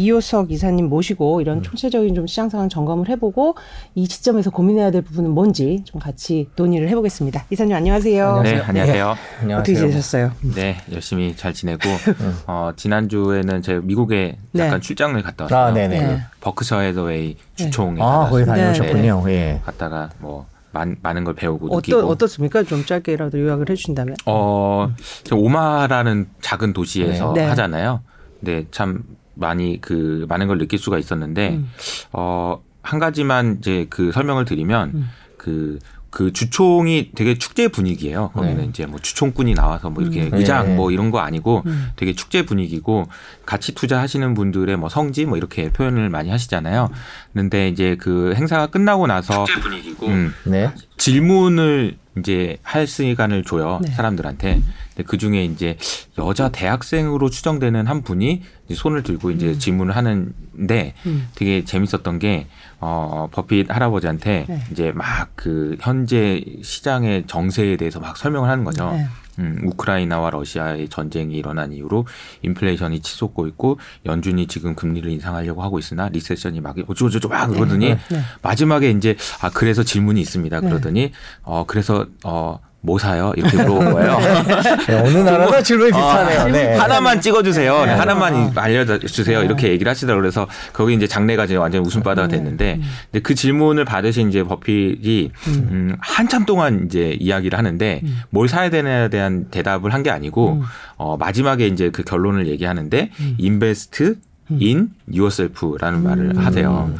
이효석 이사님 모시고 이런 음. 총체적인 좀 시장 상황 점검을 해보고 이 시점에서 고민해야 될 부분은 뭔지 좀 같이 논의를 해보겠습니다. 이사님 안녕하세요. 네, 안녕하세요. 어떻게 지내셨어요? 네, 열심히 잘 지내고 어, 지난주에는 제가 미국에 네. 잠깐 출장을 갔다 왔어요. 아, 네네. 네. 버크셔헤더웨이 주총에 아, 거기 다녀오셨군요. 예. 갔다가 뭐 많, 많은 걸 배우고 어떠, 느끼고 어떻습니까? 좀 짧게라도 요약을 해주신다면. 어, 저 오마라는 작은 도시에서 네. 네. 하잖아요. 근데 참 많이 그 많은 걸 느낄 수가 있었는데 음. 어, 한 가지만 이제 그 설명을 드리면 음. 그그 주총이 되게 축제 분위기예요. 거기는 네. 이제 뭐 주총꾼이 나와서 뭐 이렇게 음. 의장 네. 뭐 이런 거 아니고 음. 되게 축제 분위기고 같이 투자하시는 분들의 뭐 성지 뭐 이렇게 표현을 많이 하시잖아요. 그런데 이제 그 행사가 끝나고 나서 축제 분위기고 네. 질문을 이제 할 시간을 줘요 네. 사람들한테. 근데 그 중에 이제 여자 대학생으로 추정되는 한 분이 이제 손을 들고 이제 질문을 하는데 음. 되게 재밌었던 게 어, 버핏 할아버지한테 네. 이제 막 그 현재 시장의 정세에 대해서 막 설명을 하는 거죠. 네. 음, 우크라이나와 러시아의 전쟁이 일어난 이후로 인플레이션이 치솟고 있고 연준이 지금 금리를 인상하려고 하고 있으나 리세션이 막 어쩌고저쩌고 막 그러더니 네. 마지막에 이제 아 그래서 질문이 있습니다. 네. 그러더니 어 그래서 어 뭐 사요? 이렇게 물어본 거예요. 네, 어느 나라나 질문이 비슷하네요. 네. 하나만 찍어주세요. 네. 하나만 알려주세요. 이렇게 얘기를 하시더라고요. 그래서 거기 이제 장래가 이제 완전 웃음바다가 네. 됐는데, 근데 그 질문을 받으신 이제 버핏이 음, 한참 동안 이제 이야기를 하는데 뭘 사야 되냐에 대한 대답을 한 게 아니고 음. 어, 마지막에 이제 그 결론을 얘기하는데 invest in yourself라는 말을 하세요.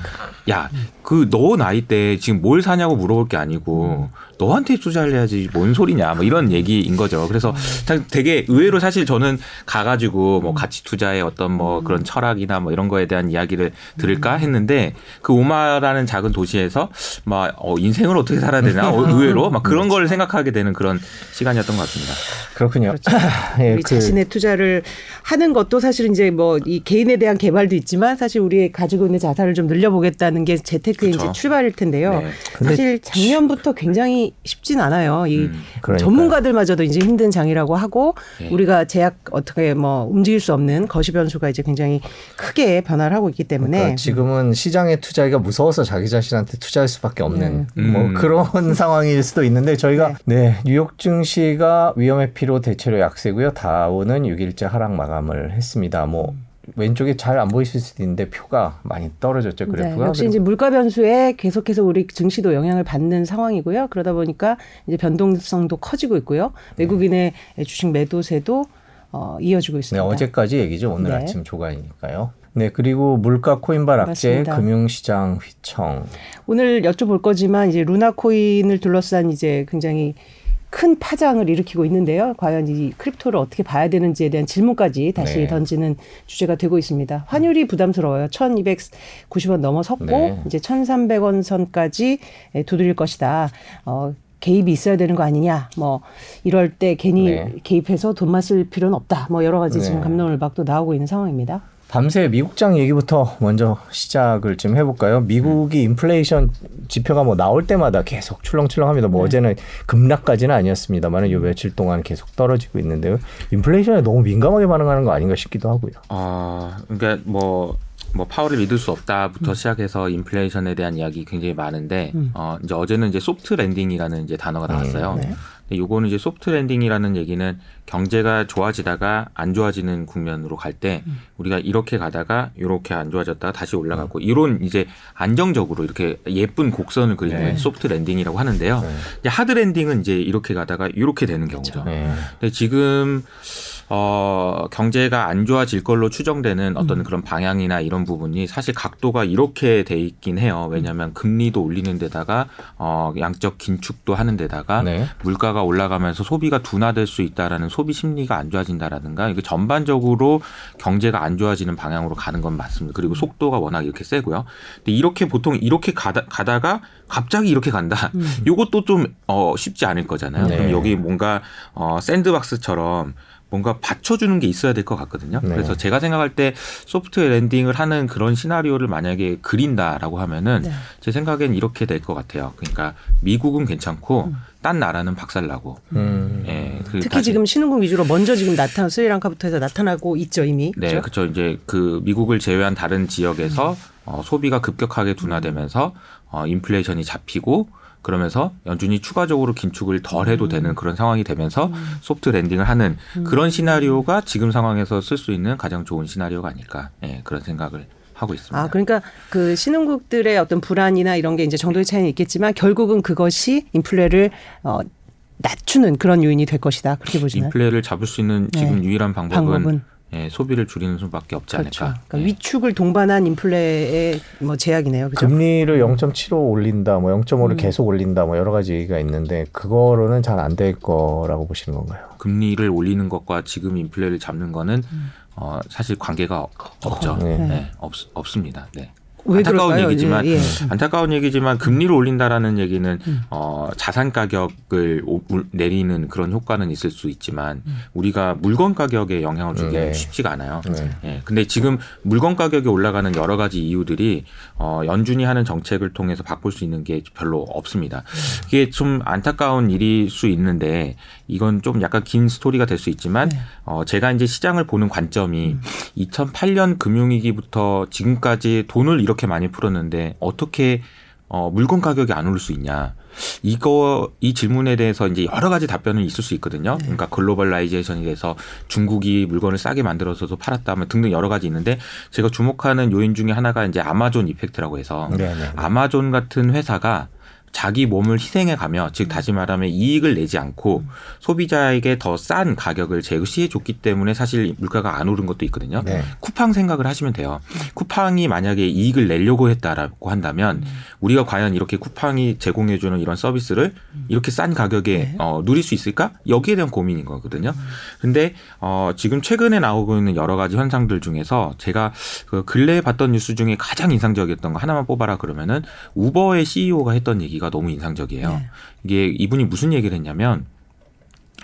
야, 그 너 나이 때 지금 뭘 사냐고 물어볼 게 아니고 너한테 투자를 해야지 뭔 소리냐 뭐 이런 얘기인 거죠. 그래서 참 되게 의외로 사실 저는 가가지고 뭐 가치 투자의 어떤 뭐 그런 철학이나 뭐 이런 거에 대한 이야기를 들을까 했는데 그 오마라는 작은 도시에서 막 어, 인생을 어떻게 살아야 되나 어, 의외로 막 그런 걸 생각하게 되는 그런 시간이었던 것 같습니다. 그렇군요. 예, 우리 자신의 투자를 하는 것도 사실은 이제 뭐 이 개인에 대한 개발도 있지만 사실 우리 가지고 있는 자산을 좀 늘려보겠다는 게 재테크의 그쵸. 이제 출발일 텐데요. 네. 사실 작년부터 굉장히 쉽진 않아요. 이 음. 전문가들마저도 이제 힘든 장이라고 하고 네. 우리가 제약 어떻게 뭐 움직일 수 없는 거시 변수가 이제 굉장히 크게 변화를 하고 있기 때문에 그러니까 지금은 시장에 투자하기가 무서워서 자기 자신한테 투자할 수밖에 없는 네. 뭐 음. 그런 상황일 수도 있는데 저희가 네, 뉴욕 증시가 위험의 피로 대체로 약세고요. 다우는 6일째 하락 마감을 했습니다. 뭐 왼쪽에 잘안 보이실 수도 있는데 표가 많이 떨어졌죠 네, 그래프가. 역시 이제 물가 변수에 계속해서 우리 증시도 영향을 받는 상황이고요. 그러다 보니까 이제 변동성도 커지고 있고요. 외국인의 주식 매도세도 어, 이어지고 네, 있습니다. 어제까지 얘기죠. 오늘 네. 아침 조간이니까요. 네, 그리고 물가 코인발 악재. 금융시장 휘청. 오늘 여쭤볼 거지만 이제 루나 코인을 둘러싼 이제 굉장히 큰 파장을 일으키고 있는데요. 과연 이 크립토를 어떻게 봐야 되는지에 대한 질문까지 다시 네. 던지는 주제가 되고 있습니다. 환율이 부담스러워요. 1,290원 넘어섰고 네. 이제 1,300원 선까지 도드릴 것이다. 어, 개입이 있어야 되는 거 아니냐. 뭐 이럴 때 괜히 네. 개입해서 돈만 쓸 필요는 없다. 뭐 여러 가지 네. 지금 감론을박도 나오고 있는 상황입니다. 밤새 미국장 얘기부터 먼저 시작을 좀 해볼까요? 미국이 인플레이션 지표가 뭐 나올 때마다 계속 출렁출렁합니다. 뭐 어제는 급락까지는 아니었습니다만 요 며칠 동안 계속 떨어지고 있는데요. 인플레이션에 너무 민감하게 반응하는 거 아닌가 싶기도 하고요. 어, 그러니까 뭐, 뭐 파월을 믿을 수 없다부터 시작해서 인플레이션에 대한 이야기 굉장히 많은데, 음. 어, 이제 어제는 이제 soft landing이라는 이제 단어가 나왔어요. 네. 근데 요거는 이제 soft landing이라는 얘기는 경제가 좋아지다가 안 좋아지는 국면으로 갈때 음. 우리가 이렇게 가다가 이렇게 안 좋아졌다가 다시 올라가고 이런 이제 안정적으로 이렇게 예쁜 곡선을 그리는 네. 게 soft landing이라고 하는데요. 네. 이제 hard landing은 이제 이렇게 가다가 이렇게 되는 경우죠. 네. 근데 지금 어 경제가 안 좋아질 걸로 추정되는 어떤 그런 방향이나 이런 부분이 사실 각도가 이렇게 돼 있긴 해요. 왜냐하면 금리도 올리는 데다가 어 양적 긴축도 하는 데다가 네. 물가가 올라가면서 소비가 둔화될 수 있다라는 소비 심리가 안 좋아진다라든가 이게 전반적으로 경제가 안 좋아지는 방향으로 가는 건 맞습니다. 그리고 속도가 워낙 이렇게 세고요. 근데 이렇게 보통 이렇게 가다, 가다가 갑자기 이렇게 간다. 요것도 좀 어, 쉽지 않을 거잖아요. 네. 그럼 여기 뭔가 어, 샌드박스처럼 뭔가 받쳐주는 게 있어야 될 것 같거든요. 네. 그래서 제가 생각할 때 소프트 랜딩을 하는 그런 시나리오를 만약에 그린다라고 하면은 네. 제 생각엔 이렇게 될 것 같아요. 그러니까 미국은 괜찮고 딴 나라는 박살나고. 음. 예, 그 특히 지금 신흥국 위주로 먼저 지금 나타나 스리랑카부터 해서 나타나고 있죠 이미. 네, 그죠? 그렇죠. 이제 그 미국을 제외한 다른 지역에서 어, 소비가 급격하게 둔화되면서 어, 인플레이션이 잡히고 그러면서 연준이 추가적으로 긴축을 덜 해도 되는 그런 상황이 되면서 소프트 랜딩을 하는 그런 시나리오가 지금 상황에서 쓸 수 있는 가장 좋은 시나리오가 아닐까 예, 그런 생각을 하고 있습니다. 아, 그러니까 그 신흥국들의 어떤 불안이나 이런 게 이제 정도의 차이는 있겠지만 결국은 그것이 인플레를 어, 낮추는 그런 요인이 될 것이다. 그렇게 보시나요? 인플레를 잡을 수 있는 지금 네. 유일한 방법은, 방법은 예, 소비를 줄이는 수밖에 없지 그렇죠. 않을까. 그러니까 예. 위축을 동반한 인플레의 뭐 제약이네요. 그죠? 금리를 0.75 올린다, 뭐 0.5를 음. 계속 올린다, 뭐 여러 가지 얘기가 있는데 그거로는 잘 안 될 거라고 보시는 건가요? 금리를 올리는 것과 지금 인플레를 잡는 거는 음. 어, 사실 관계가 없죠. 네. 네, 없, 없습니다. 네. 왜 안타까운 그럴까요? 얘기지만 예, 예. 안타까운 얘기지만 금리를 올린다라는 얘기는 음. 어, 자산 가격을 오- 올- 내리는 그런 효과는 있을 수 있지만 음. 우리가 물건 가격에 영향을 주기는 네. 쉽지가 않아요. 네. 예. 근데 지금 물건 가격이 올라가는 여러 가지 이유들이 어, 연준이 하는 정책을 통해서 바꿀 수 있는 게 별로 없습니다. 이게 좀 안타까운 일일 수 있는데 이건 좀 약간 긴 스토리가 될 수 있지만 네. 어, 제가 이제 시장을 보는 관점이 2008년 금융위기부터 지금까지 돈을 이렇게 많이 풀었는데 어떻게 어, 물건 가격이 안 오를 수 있냐. 이거, 이 질문에 대해서 이제 여러 가지 답변은 있을 수 있거든요. 그러니까 globalization이 돼서 중국이 물건을 싸게 만들어서도 팔았다 뭐 등등 여러 가지 있는데 제가 주목하는 요인 중에 하나가 이제 아마존 이펙트라고 해서 네, 네. 아마존 같은 회사가 자기 몸을 희생해 가며 즉 다시 말하면 이익을 내지 않고 소비자에게 더 싼 가격을 제시해 줬기 때문에 사실 물가가 안 오른 것도 있거든요. 네. 쿠팡 생각을 하시면 돼요. 쿠팡이 만약에 이익을 내려고 했다라고 한다면 우리가 과연 이렇게 쿠팡이 제공해주는 이런 서비스를 이렇게 싼 가격에 네. 어, 누릴 수 있을까? 여기에 대한 고민인 거거든요. 근데 어, 지금 최근에 나오고 있는 여러 가지 현상들 중에서 제가 그 근래에 봤던 뉴스 중에 가장 인상적이었던 거 하나만 뽑아라 그러면은 우버의 CEO가 했던 얘기가 너무 인상적이에요. 네. 이게 이분이 무슨 얘기를 했냐면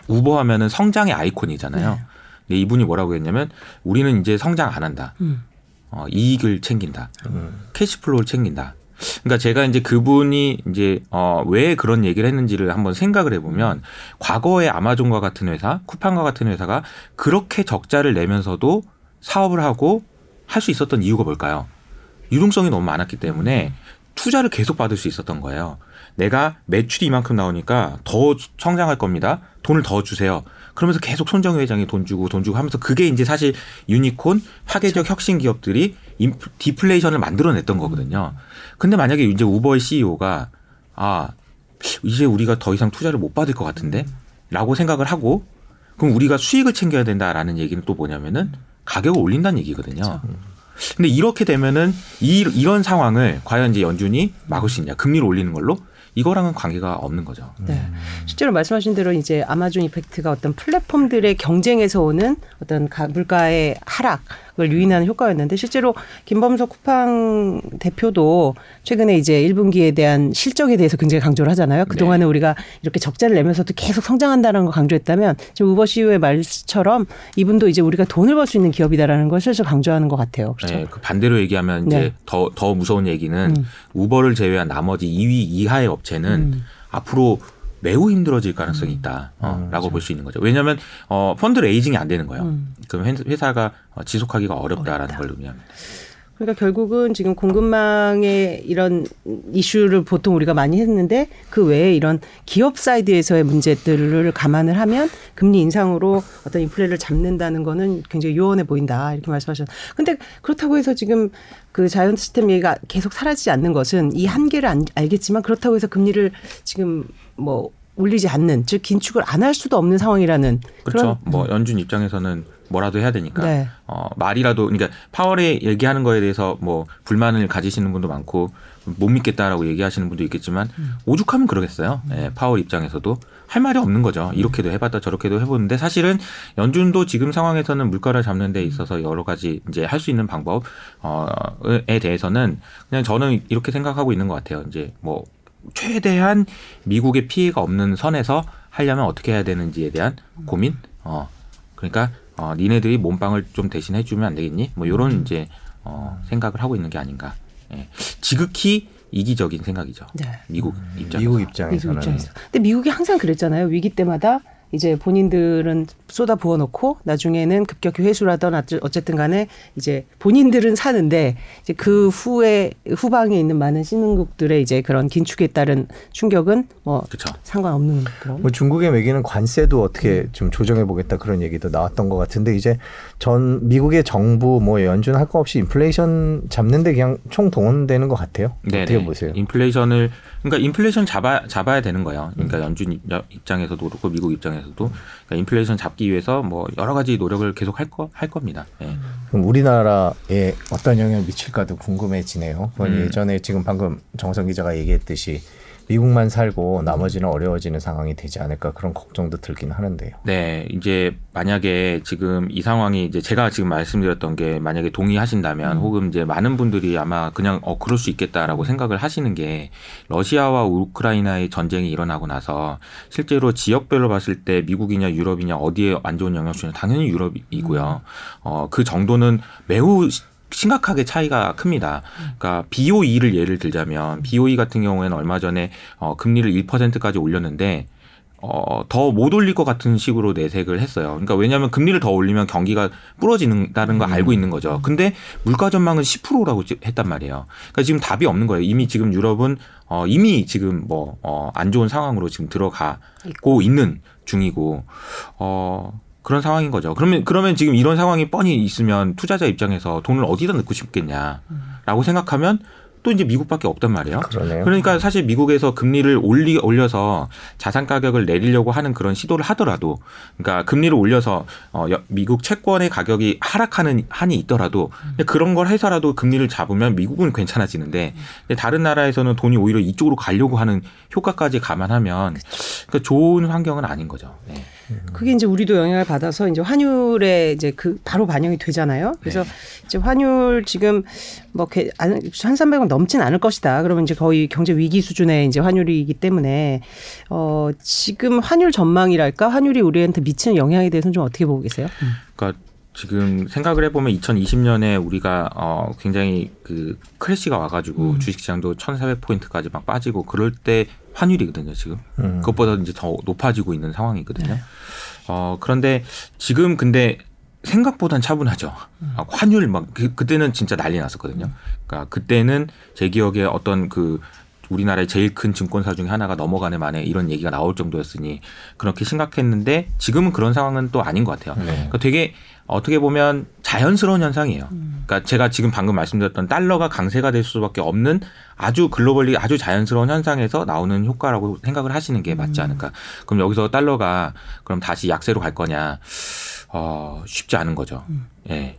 우버 하면은 성장의 아이콘이잖아요. 네. 근데 이분이 뭐라고 했냐면 우리는 이제 성장 안 한다. 음. 어, 이익을 챙긴다. 음. Cash flow를 챙긴다. 그러니까 제가 이제 그분이 이제 어, 왜 그런 얘기를 했는지를 한번 생각을 해보면 과거의 아마존과 같은 회사, 쿠팡과 같은 회사가 그렇게 적자를 내면서도 사업을 하고 할 수 있었던 이유가 뭘까요? 유동성이 너무 많았기 때문에 투자를 계속 받을 수 있었던 거예요. 내가 매출이 이만큼 나오니까 더 성장할 겁니다. 돈을 더 주세요. 그러면서 계속 손정희 회장이 돈 주고 돈 주고 하면서 그게 이제 사실 유니콘 파괴적 혁신 기업들이 디플레이션을 만들어냈던 거거든요. 근데 만약에 이제 우버의 CEO가 아 이제 우리가 더 이상 투자를 못 받을 것 같은데 라고 생각을 하고 그럼 우리가 수익을 챙겨야 된다라는 얘기는 또 뭐냐면은 가격을 올린다는 얘기거든요. 근데 이렇게 되면은 이, 이런 상황을 과연 이제 연준이 막을 수 있냐 금리를 올리는 걸로 이거랑은 관계가 없는 거죠. 네. 실제로 말씀하신 대로 이제 아마존 이펙트가 어떤 플랫폼들의 경쟁에서 오는 어떤 가- 물가의 하락을 유인하는 효과였는데 실제로 김범석 쿠팡 대표도 최근에 이제 1분기에 대한 실적에 대해서 굉장히 강조를 하잖아요. 그동안에 우리가 이렇게 적자를 내면서도 계속 성장한다는 걸 강조했다면 지금 우버 CEO의 말처럼 이분도 이제 우리가 돈을 벌 수 있는 기업이다라는 걸 슬슬 강조하는 것 같아요. 그렇죠. 네, 그 반대로 얘기하면 이제 네. 더, 더 무서운 얘기는 음. 우버를 제외한 나머지 2위 이하의 업체는 음. 앞으로 매우 힘들어질 가능성이 있다. 어, 음, 라고 볼수 있는 거죠. 왜냐하면 어, 펀드 레이징이 안 되는 거예요. 음. 그럼 회- 회사가 어, 지속하기가 어렵다라는 어렵다. 걸 의미합니다. 그러니까 결국은 지금 공급망의 이런 이슈를 보통 우리가 많이 했는데 그 외에 이런 기업 사이드에서의 문제들을 감안을 하면 금리 인상으로 어떤 인플레를 잡는다는 거는 굉장히 요원해 보인다 이렇게 말씀하셨. 근데 그렇다고 해서 지금 그 자이언트 시스템 얘기가 계속 사라지지 않는 것은 이 한계를 안- 알겠지만 그렇다고 해서 금리를 지금 뭐 올리지 않는 즉 긴축을 안 할 수도 없는 상황이라는 그렇죠. 그런 뭐 연준 입장에서는 뭐라도 해야 되니까 네. 어, 말이라도 그러니까 파월에 얘기하는 거에 대해서 뭐 불만을 가지시는 분도 많고 못 믿겠다라고 얘기하시는 분도 있겠지만 음. 오죽하면 그러겠어요. 예, 파월 입장에서도 할 말이 없는 거죠. 이렇게도 해봤다 저렇게도 해보는데 사실은 연준도 지금 상황에서는 물가를 잡는 데 있어서 여러 가지 이제 할 수 있는 방법에 대해서는 그냥 저는 이렇게 생각하고 있는 것 같아요. 이제 뭐 최대한 미국의 피해가 없는 선에서 하려면 어떻게 해야 되는지에 대한 고민. 어 그러니까 어 니네들이 몸빵을 좀 대신 해주면 안 되겠니? 뭐 이런 이제 어 생각을 하고 있는 게 아닌가. 예. 지극히 이기적인 생각이죠. 네. 미국 입장에서. 미국 미국 입장에서는 입장에서. 근데 미국이 항상 그랬잖아요. 위기 때마다 이제 본인들은 쏟아 부어 놓고 나중에는 급격히 회수라던 어찌- 어쨌든 간에 이제 본인들은 사는데 이제 그 후에 후방에 있는 많은 신흥국들의 이제 그런 긴축에 따른 충격은 뭐 그렇죠. 상관없는 그런. 뭐 중국에 매기는 관세도 어떻게 좀 조정해 보겠다 그런 얘기도 나왔던 것 같은데 이제 전 미국의 정부 뭐 연준 할 거 없이 인플레이션 잡는데 그냥 총 동원되는 것 같아요. 네네. 어떻게 보세요? 인플레이션을 그러니까 인플레이션 잡아 잡아야 되는 거예요. 음. 그러니까 연준 입- 입장에서도 그렇고 미국 입장에서도 그러니까 인플레이션 잡기 위해서 뭐 여러 가지 노력을 계속 할 거 할 겁니다. 예. 그럼 우리나라에 어떤 영향을 미칠까도 궁금해지네요. 음. 예전에 지금 방금 정성 기자가 얘기했듯이 미국만 살고 나머지는 어려워지는 상황이 되지 않을까 그런 걱정도 들긴 하는데요. 네, 이제 만약에 지금 이 상황이 이제 제가 지금 말씀드렸던 게 만약에 동의하신다면 혹은 이제 많은 분들이 아마 그냥 어 그럴 수 있겠다라고 생각을 하시는 게 러시아와 우크라이나의 전쟁이 일어나고 나서 실제로 지역별로 봤을 때 미국이냐 유럽이냐 어디에 안 좋은 영향을 주냐 당연히 유럽이고요. 어그 정도는 매우 시- 심각하게 차이가 큽니다. 그러니까 BOE를 예를 들자면 BOE 같은 경우에는 얼마 전에 어, 금리를 1%까지 올렸는데 어, 더 못 올릴 것 같은 식으로 내색을 했어요. 그러니까 왜냐하면 금리를 더 올리면 경기가 부러지는다는 걸 알고 있는 거죠. 근데 물가 전망은 10%라고 했단 말이에요. 그러니까 지금 답이 없는 거예요. 이미 지금 유럽은 어, 이미 지금 뭐, 어, 안 좋은 상황으로 지금 들어가고 있는 중이고, 어, 그런 상황인 거죠. 그러면, 그러면 지금 이런 상황이 뻔히 있으면 투자자 입장에서 돈을 어디다 넣고 싶겠냐라고 생각하면 또 이제 미국밖에 없단 말이에요. 그러네요. 그러니까 사실 미국에서 금리를 올리 올려서 자산 가격을 내리려고 하는 그런 시도를 하더라도, 그러니까 금리를 올려서 어 여- 미국 채권의 가격이 하락하는 한이 있더라도 그런 걸 해서라도 금리를 잡으면 미국은 괜찮아지는데 다른 나라에서는 돈이 오히려 이쪽으로 가려고 하는 효과까지 감안하면 그러니까 좋은 환경은 아닌 거죠. 네. 그게 이제 우리도 영향을 받아서 이제 환율에 이제 그 바로 반영이 되잖아요. 그래서 이제 환율 지금 뭐 한 300원 넘진 않을 것이다. 그러면 이제 거의 경제 위기 수준의 이제 환율이기 때문에 어 지금 환율 전망이랄까 환율이 우리한테 미치는 영향에 대해서는 좀 어떻게 보고 계세요? 그러니까 지금 생각을 해보면 2020년에 우리가 어 굉장히 그 crash가 와가지고 주식시장도 1,400포인트까지 막 빠지고 그럴 때 환율이거든요 지금 음. 그것보다 이제 더 높아지고 있는 상황이거든요. 어 그런데 지금 근데 생각보단 차분하죠. 아, 환율 막 그, 그때는 진짜 난리 났었거든요. 그러니까 그때는 제 기억에 어떤 그 우리나라의 제일 큰 증권사 중에 하나가 넘어가는 만에 이런 얘기가 나올 정도였으니 그렇게 심각했는데 지금은 그런 상황은 또 아닌 것 같아요. 네. 그러니까 되게 어떻게 보면 자연스러운 현상이에요. 그러니까 제가 지금 방금 말씀드렸던 달러가 강세가 될 수밖에 없는 아주 글로벌리 아주 자연스러운 현상에서 나오는 효과라고 생각을 하시는 게 맞지 않을까. 그럼 여기서 달러가 그럼 다시 약세로 갈 거냐? 어, 쉽지 않은 거죠. 예.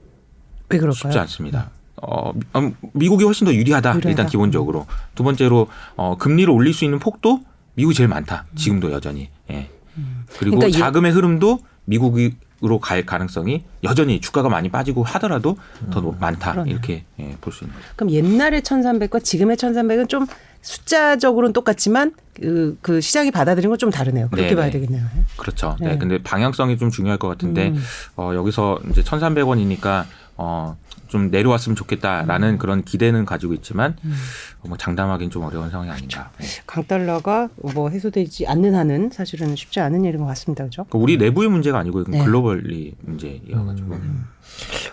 왜 그럴까요? 쉽지 않습니다. 어, 음, 미국이 훨씬 더 유리하다. 유리하다. 일단 기본적으로. 두 번째로 어, 금리를 올릴 수 있는 폭도 미국이 제일 많다. 지금도 여전히. 예. 그리고 그러니까 이- 자금의 흐름도 미국 으로 갈 가능성이 여전히 주가가 많이 빠지고 하더라도 더 노- 많다. 그러네. 이렇게 예, 볼수 있는 거죠. 그럼 옛날의 1,300과 지금의 1,300은 좀 숫자적으로는 똑같지만 그, 그 시장이 받아들인 건 좀 다르네요. 그렇게 네네. 봐야 되겠네요. 그렇죠. 네. 네. 근데 방향성이 좀 중요할 것 같은데 음. 어, 여기서 이제 1,300원이니까 어, 좀 내려왔으면 좋겠다라는 음. 그런 기대는 가지고 있지만 어, 뭐 장담하기는 좀 어려운 상황이 아닌가. 네. 강달러가 뭐 해소되지 않는 한은 사실은 쉽지 않은 일인 것 같습니다. 그죠? 그러니까 우리 내부의 문제가 아니고 네. 글로벌리 문제여가지고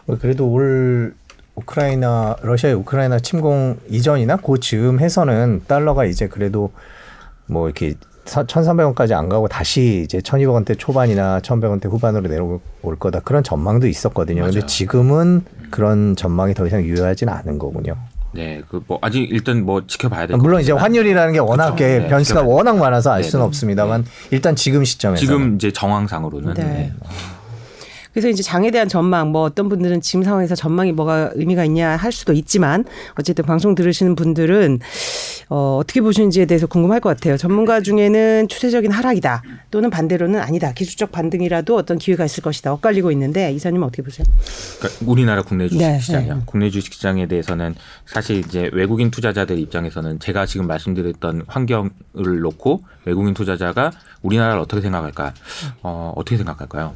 어, 그래도 올 우크라이나 러시아의 우크라이나 침공 이전이나 그 즈음 해서는 달러가 이제 그래도 뭐 이렇게 1,300원까지 안 가고 다시 이제 1,200원대 초반이나 1,100원대 후반으로 내려올 거다 그런 전망도 있었거든요. 근데 맞아요. 지금은 그런 전망이 더 이상 유효하지는 않은 거군요. 네, 그 뭐 아직 일단 뭐 지켜봐야 될 물론 이제 환율이라는 게 워낙 그렇죠. 네, 변수가 지켜봐야 워낙 많아서 알 네, 수는 네. 없습니다만 일단 지금 시점에서 지금 이제 정황상으로는 네. 네. 그래서 이제 장에 대한 전망, 뭐 어떤 분들은 지금 상황에서 전망이 뭐가 의미가 있냐 할 수도 있지만 어쨌든 방송 들으시는 분들은 어, 어떻게 보시는지에 대해서 궁금할 것 같아요. 전문가 중에는 추세적인 하락이다 또는 반대로는 아니다. 기술적 반등이라도 어떤 기회가 있을 것이다. 엇갈리고 있는데 이사님은 어떻게 보세요? 그러니까 우리나라 국내 네, 주식시장이요. 네. 국내 주식시장에 대해서는 사실 이제 외국인 투자자들 입장에서는 제가 지금 말씀드렸던 환경을 놓고 외국인 투자자가 우리나라를 어떻게 생각할까? 어, 어떻게 생각할까요?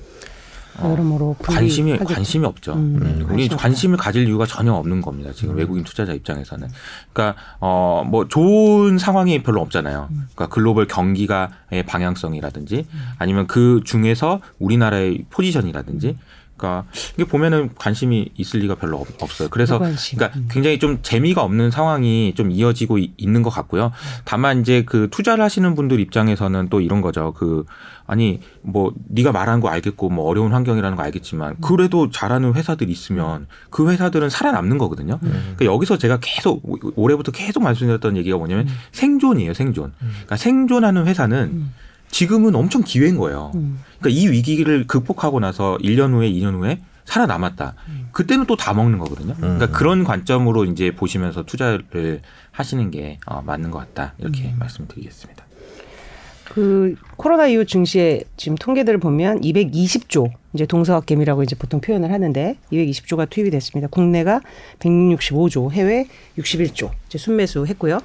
여러모로 관심이 분리하겠죠. 관심이 없죠. 음, 음, 관심이 우리. 관심을 가질 이유가 전혀 없는 겁니다. 지금 외국인 투자자 입장에서는. 그러니까 어 뭐 좋은 상황이 별로 없잖아요. 그러니까 글로벌 경기가의 방향성이라든지 아니면 그 중에서 우리나라의 포지션이라든지 그러니까 이게 보면은 관심이 있을 리가 별로 없- 없어요. 그래서 무관심. 그러니까 굉장히 좀 재미가 없는 상황이 좀 이어지고 이- 있는 것 같고요. 다만 이제 그 투자를 하시는 분들 입장에서는 또 이런 거죠. 그 아니 뭐 네가 말한 거 알겠고 뭐 어려운 환경이라는 거 알겠지만 그래도 잘하는 회사들이 있으면 그 회사들은 살아남는 거거든요. 그러니까 여기서 제가 계속 오- 올해부터 계속 말씀드렸던 얘기가 뭐냐면 생존이에요, 생존. 그러니까 생존하는 회사는 지금은 엄청 기회인 거예요. 음. 그러니까 이 위기를 극복하고 나서 1년 후에 2년 후에 살아남았다. 그때는 또 다 먹는 거거든요. 그러니까 그런 관점으로 이제 보시면서 투자를 하시는 게 어, 맞는 것 같다. 이렇게 말씀드리겠습니다. 그 코로나 이후 증시의 지금 통계들을 보면 220조 이제 동서학개미라고 이제 보통 표현을 하는데 220조가 투입이 됐습니다. 국내가 165조, 해외 61조 이제 순매수 했고요.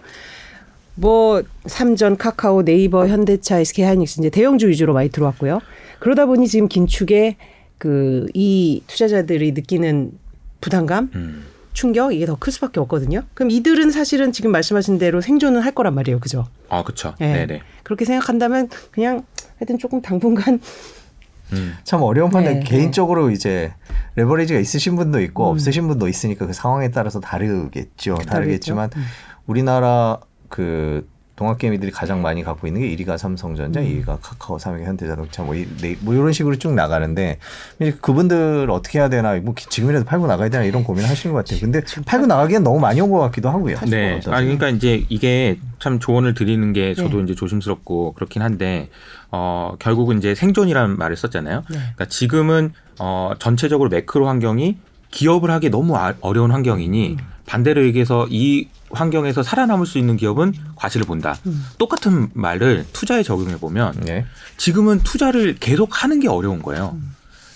뭐 삼전, 카카오, 네이버, 현대차, SK 하이닉스 이제 대형주 위주로 많이 들어왔고요. 그러다 보니 지금 긴축에 그 이 투자자들이 느끼는 부담감, 음. 충격 이게 더 클 수밖에 없거든요. 그럼 이들은 사실은 지금 말씀하신 대로 생존은 할 거란 말이에요, 그죠? 아, 그렇죠. 예. 네, 네. 그렇게 생각한다면 그냥 하여튼 조금 당분간 음. 참 어려운 판단. 네, 개인적으로 이제 레버리지가 있으신 분도 있고 음. 없으신 분도 있으니까 그 상황에 따라서 다르겠죠. 다르겠지만 음. 우리나라 그 동학개미들이 가장 많이 갖고 있는 게 1위가 삼성전자, 음. 2위가 카카오, 3위가 현대자동차 뭐, 이, 네, 뭐 이런 식으로 쭉 나가는데 이제 그분들 어떻게 해야 되나 뭐 기- 지금이라도 팔고 나가야 되나 이런 고민을 하시는 것 같아요. 근데 팔고 나가기엔 너무 많이 온 것 같기도 하고요. 네. 아 그러니까 이제 이게 참 조언을 드리는 게 저도 네. 이제 조심스럽고 그렇긴 한데 어 결국은 이제 생존이라는 말을 썼잖아요. 네. 그러니까 지금은 어 전체적으로 매크로 환경이 기업을 하기 너무 아- 어려운 환경이니 반대로 얘기해서 이 환경에서 살아남을 수 있는 기업은 과실을 본다. 음. 똑같은 말을 투자에 적용해 보면 네. 지금은 투자를 계속 하는 게 어려운 거예요.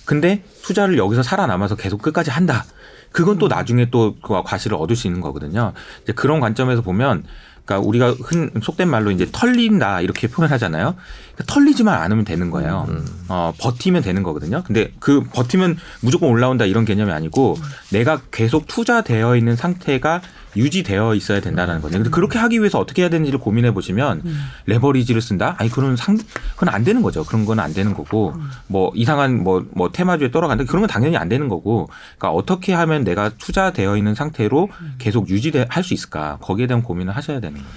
근데 투자를 여기서 살아남아서 계속 끝까지 한다. 그건 또 나중에 또그 과실을 얻을 수 있는 거거든요. 이제 그런 관점에서 보면 그러니까 우리가 흔 속된 말로 이제 털린다 이렇게 표현하잖아요. 그러니까 털리지만 않으면 되는 거예요. 어, 버티면 되는 거거든요. 근데 그 버티면 무조건 올라온다 이런 개념이 아니고 내가 계속 투자되어 있는 상태가 유지되어 있어야 된다는 거죠. 근데 그렇게 하기 위해서 어떻게 해야 되는지를 고민해 보시면 레버리지를 쓴다? 아니 그런 상 그건 안 되는 거죠. 그런 건 안 되는 거고 뭐 이상한 뭐 뭐 테마주에 떨어간다 그런 건 당연히 안 되는 거고. 그러니까 어떻게 하면 내가 투자되어 있는 상태로 계속 유지할 수 있을까? 거기에 대한 고민을 하셔야 되는 거예요.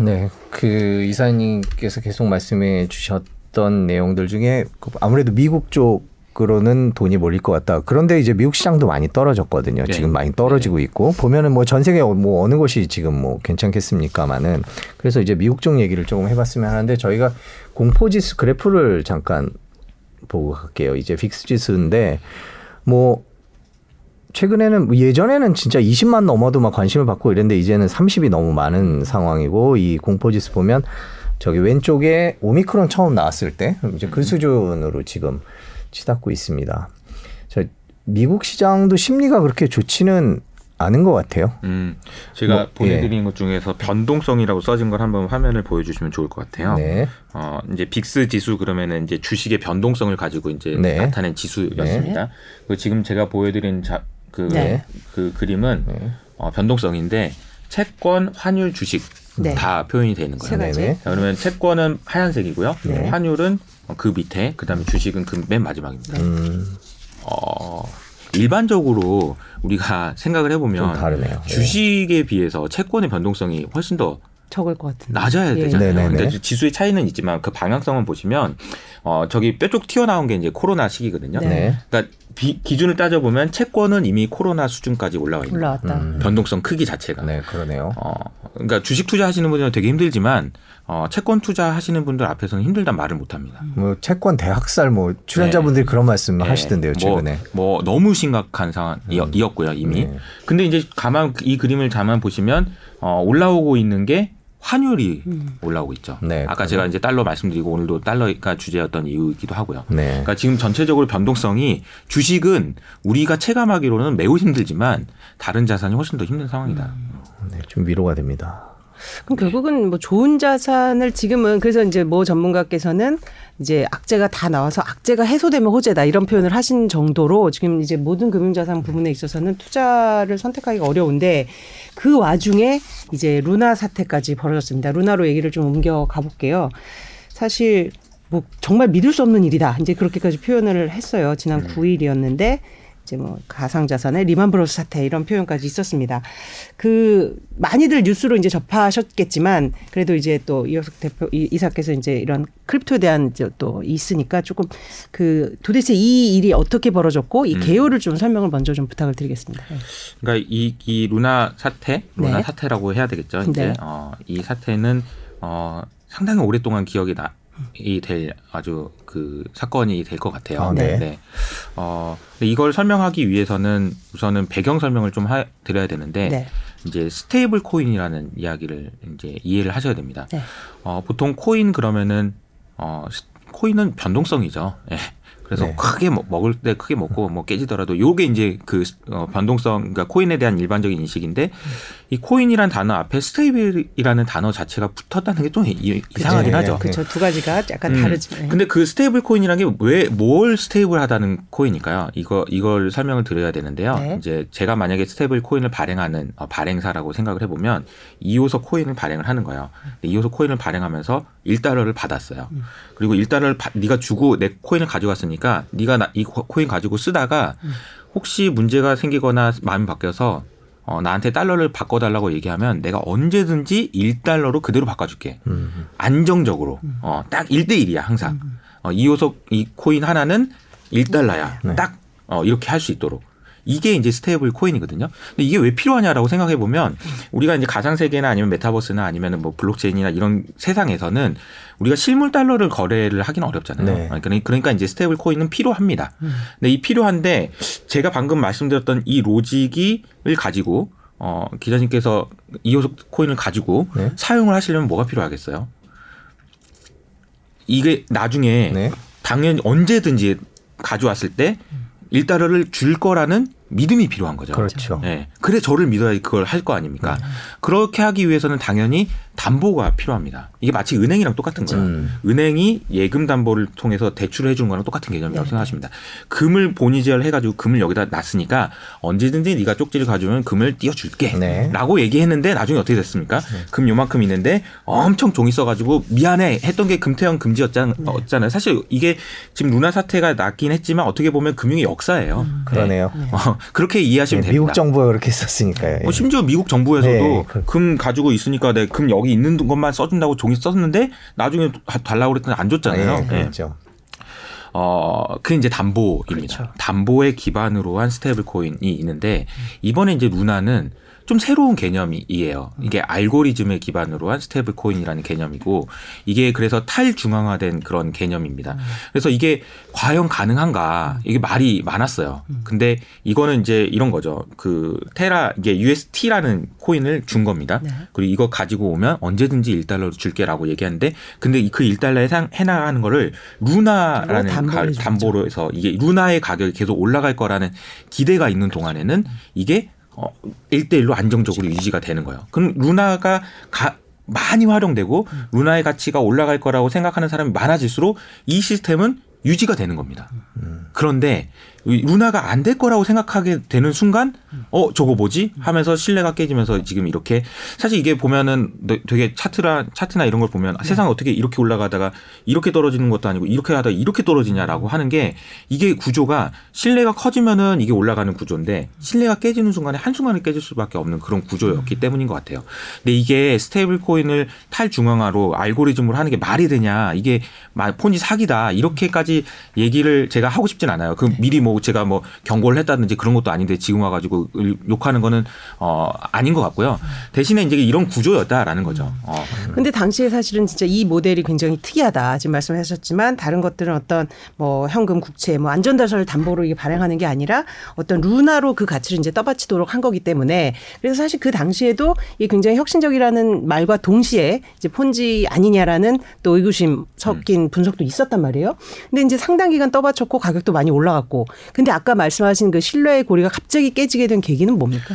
네, 그 이사님께서 계속 말씀해 주셨던 내용들 중에 그 아무래도 미국 쪽 으로는 돈이 몰릴 것 같다. 그런데 이제 미국 시장도 많이 떨어졌거든요. 네. 지금 많이 떨어지고 있고 보면은 뭐 전 세계 뭐 어느 곳이 지금 뭐 괜찮겠습니까만은 그래서 이제 미국 쪽 얘기를 조금 해봤으면 하는데 저희가 공포지수 그래프를 잠깐 보고 갈게요. 이제 빅스 지수인데 뭐 최근에는 뭐 예전에는 진짜 20만 넘어도 막 관심을 받고 이랬는데 이제는 30이 너무 많은 상황이고 이 공포지수 보면 저기 왼쪽에 오미크론 처음 나왔을 때 이제 그 수준으로 지금 치닫고 있습니다. 저 미국 시장도 심리가 그렇게 좋지는 않은 것 같아요. 음, 제가 뭐, 보내드린 것 중에서 변동성이라고 써진 걸 한번 화면을 보여주시면 좋을 것 같아요. 네. 어, 이제 빅스 지수 그러면은 이제 주식의 변동성을 가지고 이제 네. 나타낸 지수였습니다. 그 지금 제가 보여드린 자, 그, 네. 그 그림은 네. 어, 변동성인데 채권, 환율, 주식 네. 다 표현이 되는 거예요. 네네. 자, 그러면 채권은 하얀색이고요. 네. 환율은 그 밑에, 그다음에 주식은 그 맨 마지막입니다. 음, 어, 일반적으로 우리가 생각을 좀 해보면 다르네요. 주식에 비해서 채권의 변동성이 훨씬 더 적을 것 같은데. 낮아야 예. 되잖아요. 네네네. 근데 지수의 차이는 있지만 그 방향성을 보시면 어 저기 뾰족 튀어나온 게 이제 코로나 시기거든요. 네. 네. 그러니까 비- 기준을 따져보면 채권은 이미 코로나 수준까지 올라와 있는. 올라왔다. 음. 변동성 크기 자체가. 네, 그러네요. 어, 그러니까 주식 투자하시는 분들은 되게 힘들지만 어, 채권 투자하시는 분들 앞에서는 힘들단 말을 못 합니다. 뭐 채권 대학살 뭐 출연자분들이 그런 말씀 네. 하시던데요, 최근에. 뭐, 뭐 너무 심각한 상황이었고요 이미. 네. 근데 이제 가만 이 그림을 가만 보시면 어, 올라오고 있는 게 환율이 올라오고 있죠. 네, 아까 제가 이제 달러 말씀드리고 오늘도 달러가 주제였던 이유이기도 하고요. 네. 그러니까 지금 전체적으로 변동성이 주식은 우리가 체감하기로는 매우 힘들지만 다른 자산이 훨씬 더 힘든 상황이다. 네, 좀 위로가 됩니다. 그럼 결국은 뭐 좋은 자산을 지금은 그래서 이제 뭐 전문가께서는 이제 악재가 다 나와서 악재가 해소되면 호재다 이런 표현을 하신 정도로 지금 이제 모든 금융자산 부분에 있어서는 투자를 선택하기가 어려운데 그 와중에 이제 루나 사태까지 벌어졌습니다. 루나로 얘기를 좀 옮겨 가볼게요. 사실 뭐 정말 믿을 수 없는 일이다. 이제 그렇게까지 표현을 했어요. 지난 9일이었는데 이제 뭐 가상자산의 리만브로스 사태 이런 표현까지 있었습니다. 그 많이들 뉴스로 이제 접하셨겠지만 그래도 이제 또 이혁석 대표 이- 이사께서 이제 이런 크립토에 대한 이제 또 있으니까 조금 그 도대체 이 일이 어떻게 벌어졌고 이 개요를 좀 설명을 먼저 좀 부탁을 드리겠습니다. 네. 그러니까 이, 이 루나 사태, 루나 네. 사태라고 해야 되겠죠. 이제 네. 어, 이 사태는 어, 상당히 오랫동안 기억이 나. 이될 아주 그 사건이 될 것 같아요. 아, 네. 어, 근데 이걸 설명하기 위해서는 우선은 배경 설명을 좀 하, 드려야 되는데 네. 이제 stable coin이라는 이야기를 이제 이해를 하셔야 됩니다. 네. 어, 보통 코인 그러면은 어, 스- 코인은 변동성이죠. 예. 그래서 네. 크게 먹- 먹을 때 크게 먹고 뭐 깨지더라도 요게 이제 그 어, 변동성 그러니까 코인에 대한 일반적인 인식인데 이 코인이란 단어 앞에 stable이라는 단어 자체가 붙었다는 게 좀 이상하긴 네. 하죠. 그렇죠. 두 가지가 약간 음. 다르지만. 근데 그 stable coin이라는 게 왜 뭘 stable하다는 코인일까요? 이거 이걸 설명을 드려야 되는데요. 네. 이제 제가 만약에 stable coin을 발행하는 어, 발행사라고 생각을 해보면 2호석 코인을 발행을 하는 거예요. 2호석 코인을 발행하면서 1달러를 받았어요. 그리고 1달러를 바- 네가 주고 내 코인을 가져갔으니까 네가 나- 이 코- 코인 가지고 쓰다가 혹시 문제가 생기거나 마음이 바뀌어서 어, 나한테 달러를 바꿔달라고 얘기하면 내가 언제든지 1달러로 그대로 바꿔줄게. 음. 안정적으로 어, 딱 1대1이야 항상 어, 2호석 이 코인 하나는 1달러야 네. 딱 어, 이렇게 할 수 있도록 이게 이제 stable coin이거든요. 근데 이게 왜 필요하냐라고 생각해 보면 우리가 이제 가상 세계나 아니면 메타버스나 아니면 뭐 블록체인이나 이런 세상에서는 우리가 실물 달러를 거래를 하기는 어렵잖아요. 네. 어, 그러니- 그러니까 이제 stable coin은 필요합니다. 근데 이 필요한데 제가 방금 말씀드렸던 이 로직을 가지고 어, 기자님께서 이호석 코인을 가지고 네. 사용을 하시려면 뭐가 필요하겠어요? 이게 나중에 네. 당연히 언제든지 가져왔을 때 1달러를 줄 거라는 믿음이 필요한 거죠. 그렇죠. 예. 그래 저를 믿어야 그걸 할 거 아닙니까? 그렇게 하기 위해서는 당연히 담보가 필요합니다. 이게 마치 은행이랑 똑같은 거예요. 음. 은행이 예금 담보를 통해서 대출을 해준 거랑 똑같은 개념이라고 네. 생각하십니다. 금을 본위제를 해가지고 금을 여기다 놨으니까 언제든지 네가 쪽지를 가져오면 금을 띄워줄게. 네. 라고 얘기했는데 나중에 어떻게 됐습니까? 금 요만큼 있는데 엄청 종이 써가지고 미안해 했던 게 금태형 금지였잖아요. 사실 이게 지금 루나 사태가 났긴 했지만 어떻게 보면 금융의 역사예요. 그러네요. 네. 어, 그렇게 이해하시면 네, 됩니다. 미국 정부가 그렇게 썼으니까요. 예. 어, 심지어 미국 정부에서도 네, 그- 금 가지고 있으니까 내 금 여기 있는 것만 써준다고 종이 썼는데 나중에 다- 달라고 그랬더니 안 줬잖아요. 예, 예. 그렇죠. 어, 그게 이제 담보입니다. 그렇죠. 담보에 기반으로 한 stable coin이 있는데 이번에 이제 루나는 좀 새로운 개념이에요. 이게 알고리즘에 기반으로 한 stable coin이라는 개념이고 이게 그래서 탈중앙화된 그런 개념입니다. 그래서 이게 과연 가능한가 이게 말이 많았어요. 근데 이거는 이제 이런 거죠. 그 테라 이게 UST라는 코인을 준 겁니다. 네. 그리고 이거 가지고 오면 언제든지 1달러로 줄게라고 얘기하는데 근데 이그 1달러에 상 해나가는 거를 루나라는 가-. 담보로 해서 이게 루나의 가격이 계속 올라갈 거라는 기대가 있는 동안에는 이게 어 1대1로 안정적으로 유지가 되는 거예요. 그럼 루나가 가 많이 활용되고 루나의 가치가 올라갈 거라고 생각하는 사람이 많아질수록 이 시스템은 유지가 되는 겁니다. 그런데 이 루나가 안 될 거라고 생각하게 되는 순간 어 저거 뭐지 하면서 신뢰가 깨지면서 지금 이렇게 사실 이게 보면은 되게 차트라 차트나 이런 걸 보면 아, 세상 어떻게 이렇게 올라가다가 이렇게 떨어지는 것도 아니고 이렇게 하다 가 이렇게 떨어지냐라고 하는 게 이게 구조가 신뢰가 커지면은 이게 올라가는 구조인데 신뢰가 깨지는 순간에 한 순간에 깨질 수밖에 없는 그런 구조였기 때문인 것 같아요. 근데 이게 stable coin을 탈중앙화로 알고리즘으로 하는 게 말이 되냐 이게 마- 폰지 사기다 이렇게까지 얘기를 제가 하고 싶진 않아요. 그 미리 뭐 제가 뭐 경고를 했다든지 그런 것도 아닌데 지금 와가지고 욕하는 거는 어 아닌 것 같고요. 대신에 이제 이런 구조였다라는 거죠. 어. 근데 당시에 사실은 진짜 이 모델이 굉장히 특이하다. 지금 말씀하셨지만 다른 것들은 어떤 뭐 현금, 국채, 뭐 안전자산을 담보로 이게 발행하는 게 아니라 어떤 루나로 그 가치를 이제 떠받치도록 한 거기 때문에 그래서 사실 그 당시에도 이게 굉장히 혁신적이라는 말과 동시에 이제 폰지 아니냐라는 또 의구심 섞인 분석도 있었단 말이에요. 근데 이제 상당 기간 떠받쳤고 가격도 많이 올라갔고 근데 아까 말씀하신 그 신뢰의 고리가 갑자기 깨지게 된 계기는 뭡니까?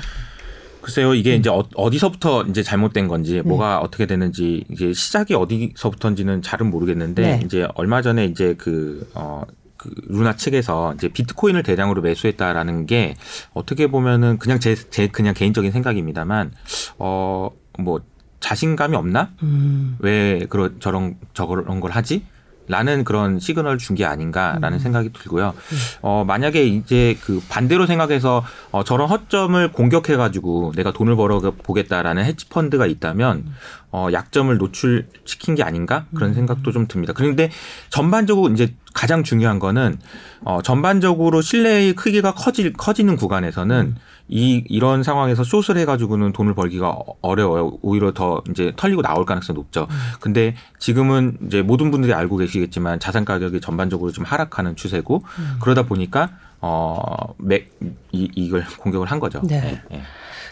글쎄요, 이게 음. 이제 어, 어디서부터 이제 잘못된 건지, 네. 뭐가 어떻게 되는지, 이제 시작이 어디서부터인지는 잘은 모르겠는데, 네. 이제 얼마 전에 이제 그, 어, 그 루나 측에서 이제 비트코인을 대량으로 매수했다라는 게 어떻게 보면은 그냥 제, 제 그냥 개인적인 생각입니다만, 어, 뭐 자신감이 없나? 음. 왜 그런 저런 저런 걸 하지? 라는 그런 시그널을 준 게 아닌가라는 음. 생각이 들고요. 어, 만약에 이제 그 반대로 생각해서 어, 저런 허점을 공격해가지고 내가 돈을 벌어 보겠다라는 헤지펀드가 있다면 어, 약점을 노출시킨 게 아닌가 음. 그런 생각도 좀 듭니다. 그런데 전반적으로 이제 가장 중요한 거는 어, 전반적으로 신뢰의 크기가 커질 커지는 구간에서는 이 이런 상황에서 숏을 해가지고는 돈을 벌기가 어- 어려워요. 오히려 더 이제 털리고 나올 가능성이 높죠. 근데 지금은 이제 모든 분들이 알고 계시겠지만 자산 가격이 전반적으로 좀 하락하는 추세고 그러다 보니까 어, 맥, 이, 이걸 공격을 한 거죠. 네. 예, 예.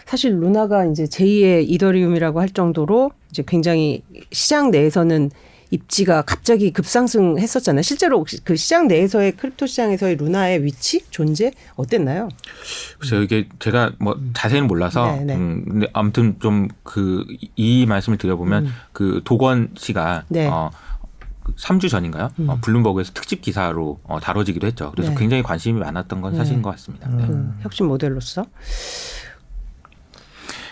사실 루나가 이제 제2의 이더리움이라고 할 정도로 이제 굉장히 시장 내에서는 입지가 갑자기 급상승했었잖아요. 실제로 혹시 그 시장 내에서의 crypto 시장에서의 루나의 위치, 존재 어땠나요? 글쎄요 이게 제가 뭐 자세히는 몰라서 네, 네. 음 근데 아무튼 좀 그 이 말씀을 드려보면 그 도권 씨가 음. 네. 어 3주 전인가요? 음. 어, 블룸버그에서 특집 기사로 어, 다뤄지기도 했죠. 그래서 네. 굉장히 관심이 많았던 건 네. 사실인 것 같습니다. 네. 그 혁신 모델로서.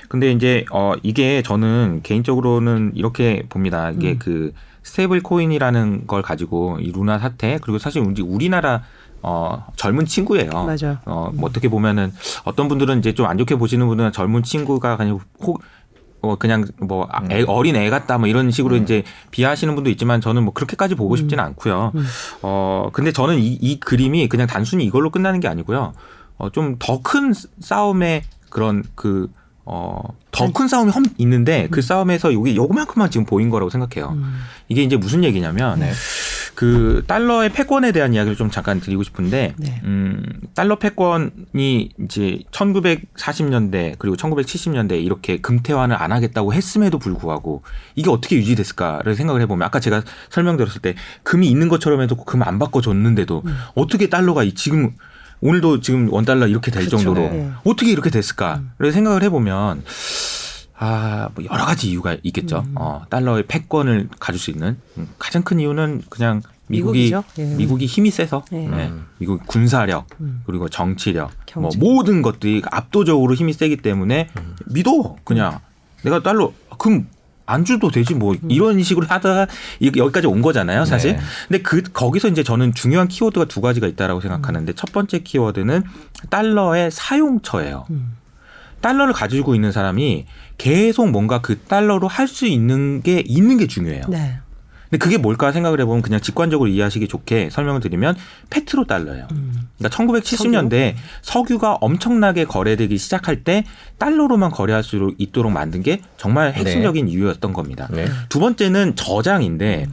근데 이제 어 이게 저는 개인적으로는 이렇게 봅니다. 이게 음. 그 stable coin이라는 걸 가지고 이 루나 사태 그리고 사실 우리 우리나라 어 젊은 친구예요. 맞아. 어, 뭐 어떻게 보면은 어떤 분들은 이제 좀 안 좋게 보시는 분들은 젊은 친구가 그냥 혹 어, 그냥 뭐 아, 애, 어린 애 같다 뭐 이런 식으로 이제 비하하시는 분도 있지만 저는 뭐 그렇게까지 보고 싶지는 않고요. 음. 어 근데 저는 이, 이 그림이 그냥 단순히 이걸로 끝나는 게 아니고요. 어, 좀 더 큰 싸움의 그런 그 어, 더 큰 싸움이 험 있는데 그 싸움에서 여기 요만큼만 지금 보인 거라고 생각해요. 음. 이게 이제 무슨 얘기냐면 네. 그 달러의 패권에 대한 이야기를 좀 잠깐 드리고 싶은데 네. 음, 달러 패권이 이제 1940년대 그리고 1970년대 이렇게 금태환을 안 하겠다고 했음에도 불구하고 이게 어떻게 유지됐을까를 생각을 해 보면 아까 제가 설명드렸을 때 금이 있는 것처럼 해도 금 안 바꿔 줬는데도 음. 어떻게 달러가 이 지금 오늘도 지금 원 달러 이렇게 될 그렇죠. 정도로 네. 어떻게 이렇게 됐을까 를 생각을 해보면 아, 뭐 여러 가지 이유가 있겠죠. 음. 어, 달러의 패권을 가질 수 있는 음, 가장 큰 이유는 그냥 미국이. 예. 미국이 힘이 세서 예. 네. 미국 군사력 음. 그리고 정치력 경제. 뭐 모든 것들이 압도적으로 힘이 세기 때문에 믿어 그냥 내가 달러 금 안 줘도 되지 뭐 음. 이런 식으로 하다가 이- 여기까지 온 거잖아요 사실 네. 근데 그 거기서 이제 저는 중요한 키워드가 두 가지가 있다라고 생각하는데 첫 번째 키워드는 달러의 사용처예요 음. 달러를 가지고 있는 사람이 계속 뭔가 그 달러로 할 수 있는 게 있는 게 중요해요 네. 근데 그게 뭘까 생각을 해보면 그냥 직관적으로 이해하시기 좋게 설명을 드리면 페트로 달러예요. 음. 그러니까 1970년대 석유? 가 엄청나게 거래되기 시작할 때 달러로만 거래할 수 있도록 만든 게 정말 핵심적인 이유였던 겁니다. 네. 두 번째는 저장인데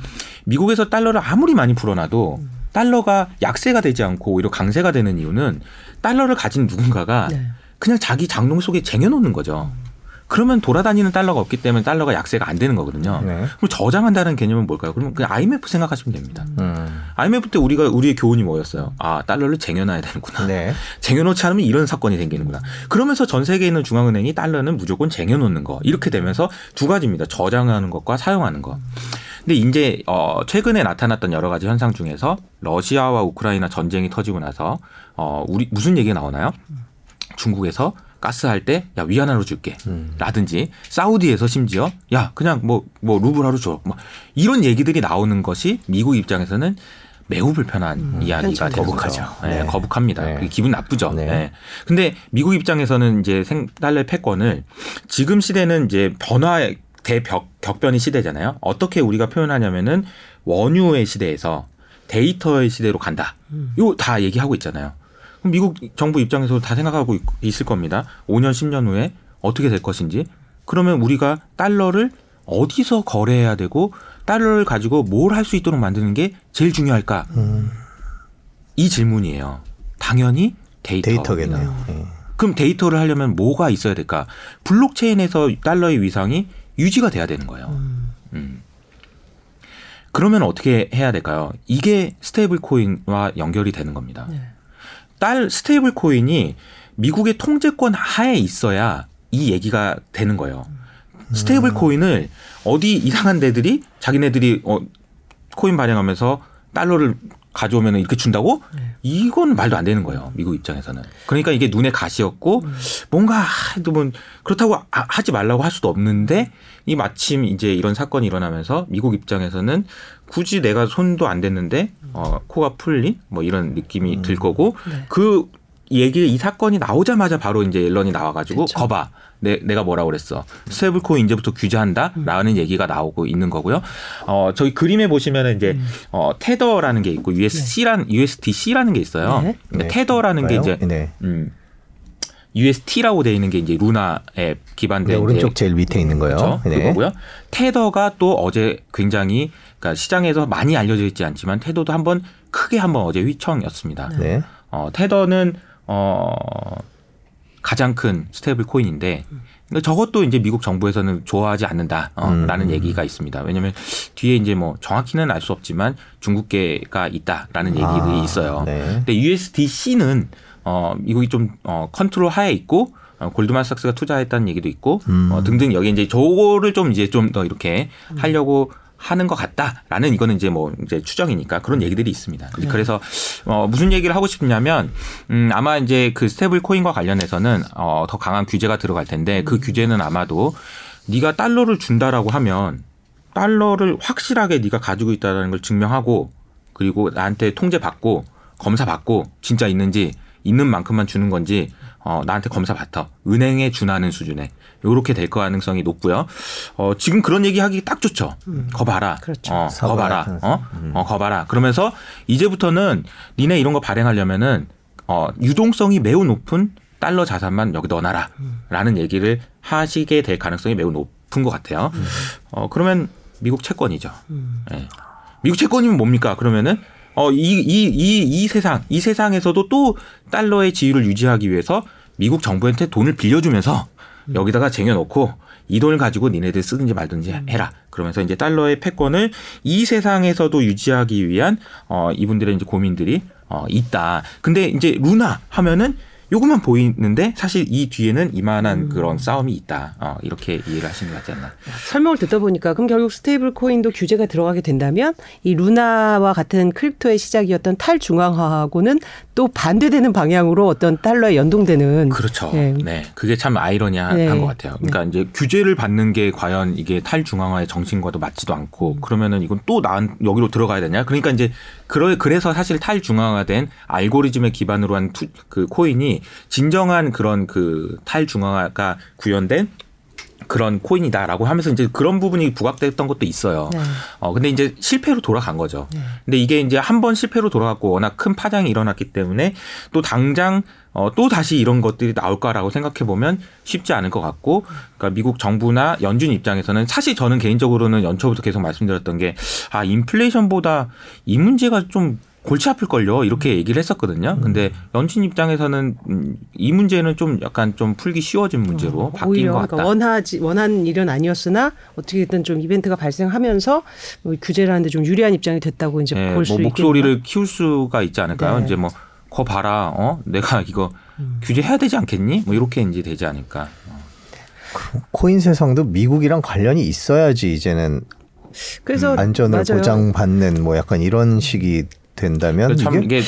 미국에서 달러를 아무리 많이 풀어놔도 달러가 약세가 되지 않고 오히려 강세가 되는 이유는 달러를 가진 누군가가 네. 그냥 자기 장롱 속에 쟁여놓는 거죠. 그러면 돌아다니는 달러가 없기 때문에 달러가 약세가 안 되는 거거든요. 네. 그럼 저장한다는 개념은 뭘까요? 그러면 그냥 IMF 생각하시면 됩니다. 음. IMF 때 우리가 우리의 교훈이 뭐였어요? 아 달러를 쟁여놔야 되는구나. 네. 쟁여놓지 않으면 이런 사건이 생기는구나. 그러면서 전 세계에 있는 중앙은행이 달러는 무조건 쟁여놓는 거 이렇게 되면서 두 가지입니다. 저장하는 것과 사용하는 것. 근데 이제 어 최근에 나타났던 여러 가지 현상 중에서 러시아와 우크라이나 전쟁이 터지고 나서 어 우리 무슨 얘기가 나오나요? 중국에서 가스 할 때 야 위안화로 줄게. 음. 라든지 사우디에서 심지어 야 그냥 뭐뭐 루블화로 줘. 뭐 이런 얘기들이 나오는 것이 미국 입장에서는 매우 불편한 이야기가 되는 거북하죠. 네, 네. 거북합니다. 네. 기분 나쁘죠. 네. 네. 근데 미국 입장에서는 이제 생 달러 패권을 지금 시대는 이제 변화의 대벽 격변의 시대잖아요. 어떻게 우리가 표현하냐면은 원유의 시대에서 데이터의 시대로 간다. 요 다 얘기하고 있잖아요. 미국 정부 입장에서 다 생각하고 있- 있을 겁니다. 5년, 10년 후에 어떻게 될 것인지. 그러면 우리가 달러를 어디서 거래해야 되고 달러를 가지고 뭘 할 수 있도록 만드는 게 제일 중요할까? 음. 이 질문이에요. 당연히 데이터. 데이터겠네요. 예. 그럼 데이터를 하려면 뭐가 있어야 될까? 블록체인에서 달러의 위상이 유지가 돼야 되는 거예요. 음. 그러면 어떻게 해야 될까요? 이게 stable coin과 연결이 되는 겁니다. 네. 달러 stable coin이 미국의 통제권 하에 있어야 이 얘기가 되는 거예요. stable coin을 어디 이상한 데들이 자기네들이 어 코인 발행하면서 달러를 가져오면 이렇게 준다고? 이건 말도 안 되는 거예요. 미국 입장에서는. 그러니까 이게 눈에 가시였고 뭔가 뭐 그렇다고 아- 하지 말라고 할 수도 없는데 이 마침 이제 이런 사건이 일어나면서 미국 입장에서는 굳이 내가 손도 안 댔는데 어 코가 풀린 뭐 이런 느낌이 들 거고 그 얘기 이 사건이 나오자마자 바로 이제 옐런이 나와가지고 그쵸. 거봐 내, 내가 뭐라고 그랬어 stable coin 이제부터 규제한다라는 얘기가 나오고 있는 거고요. 어 저희 그림에 보시면은 이제 어 테더라는 게 있고 USC란 USDC라는 게 있어요. 네. 근데 테더라는 게 이제 네. 음 UST라고 돼 있는 게 이제 루나에 기반된 네, 오른쪽 제일 밑에 있는 거요. 그렇죠. 네. 그거고요. 테더가 또 어제 굉장히 그러니까 시장에서 많이 알려져 있지 않지만 테더도 한번 크게 한번 어제 휘청이었습니다. 네. 어, 테더는 어 가장 큰 stable coin인데 근데 저것도 이제 미국 정부에서는 좋아하지 않는다라는 음. 얘기가 있습니다. 왜냐하면 뒤에 이제 뭐 정확히는 알 수 없지만 중국계가 있다라는 얘기들이 아, 있어요. 네. 근데 USDC는 어 미국이 좀 어 컨트롤 하에 있고 어, 골드만삭스가 투자했다는 얘기도 있고 음. 어, 등등 여기 이제 저거를 좀 이제 좀 더 이렇게 하려고 하는 것 같다라는 이거는 이제 뭐 이제 추정이니까 그런 얘기들이 있습니다. 네. 그래서 어 무슨 얘기를 하고 싶냐면 음 아마 이제 그 stable coin과 관련해서는 어 더 강한 규제가 들어갈 텐데 음. 그 규제는 아마도 네가 달러를 준다라고 하면 달러를 확실하게 네가 가지고 있다는 걸 증명하고 그리고 나한테 통제 받고 검사 받고 진짜 있는지 있는 만큼만 주는 건지 어 나한테 검사 받아 은행에 준하는 수준에 요렇게 될 가능성이 높고요. 어 지금 그런 얘기 하기 딱 좋죠. 거 봐라. 그렇죠. 어, 거. 봐라. 어? 어, 거 봐라. 그러면서 이제부터는 니네 이런 거 발행하려면은 어 유동성이 매우 높은 달러 자산만 여기 넣어놔라. 라는 얘기를 하시게 될 가능성이 매우 높은 것 같아요. 어 그러면 미국 채권이죠. 예. 미국 채권이면 뭡니까? 그러면은 어, 이, 이, 이, 이 세상, 이 세상에서도 또 달러의 지위를 유지하기 위해서 미국 정부한테 돈을 빌려주면서 여기다가 쟁여놓고 이 돈을 가지고 니네들 쓰든지 말든지 해라. 그러면서 이제 달러의 패권을 이 세상에서도 유지하기 위한 어, 이분들의 이제 고민들이 어, 있다. 근데 이제 루나 하면은 요것만 보이는데 사실 이 뒤에는 이만한 그런 싸움이 있다. 어, 이렇게 이해를 하시는 것 같지 않나. 설명을 듣다 보니까 그럼 결국 stable coin도 규제가 들어가게 된다면 이 루나와 같은 crypto의 시작이었던 탈중앙화하고는 또 반대되는 방향으로 어떤 달러에 연동되는 그렇죠. 예. 네. 그게 참 아이러니한 네. 것 같아요. 그러니까 이제 규제를 받는 게 과연 이게 탈중앙화의 정신과도 맞지도 음. 않고 그러면은 이건 또 난 여기로 들어가야 되냐? 그러니까 이제 그러 그래서 사실 탈중앙화된 알고리즘에 기반으로 한 투, 그 코인이 진정한 그런 그 탈중앙화가 구현된 그런 코인이다라고 하면서 이제 그런 부분이 부각됐던 것도 있어요. 네. 어 근데 이제 실패로 돌아간 거죠. 근데 이게 이제 한 번 실패로 돌아갔고 워낙 큰 파장이 일어났기 때문에 또 당장 어, 또 다시 이런 것들이 나올까라고 생각해 보면 쉽지 않을 것 같고, 그러니까 미국 정부나 연준 입장에서는 사실 저는 개인적으로는 연초부터 계속 말씀드렸던 게, 아, 인플레이션보다 이 문제가 좀 골치 아플걸요. 이렇게 얘기를 했었거든요. 근데 연준 입장에서는 음, 이 문제는 좀 약간 좀 풀기 쉬워진 문제로 바뀐 오히려 것 같다. 그러니까 원하지 원한 일은 아니었으나 어떻게든 좀 이벤트가 발생하면서 뭐 규제를 하는데 좀 유리한 입장이 됐다고 이제 예, 볼수 뭐 있겠네요. 목소리를 키울 수가 있지 않을까요? 네. 이제 뭐, 거 봐라, 어? 내가 이거 규제해야 되지 않겠니? 뭐 이렇게 이제 되지 않을까. 어. 코인 세상도 미국이랑 관련이 있어야지 이제는 그래서 안전을 맞아요. 보장받는 뭐 약간 이런 식이 된다면 참 이게 이게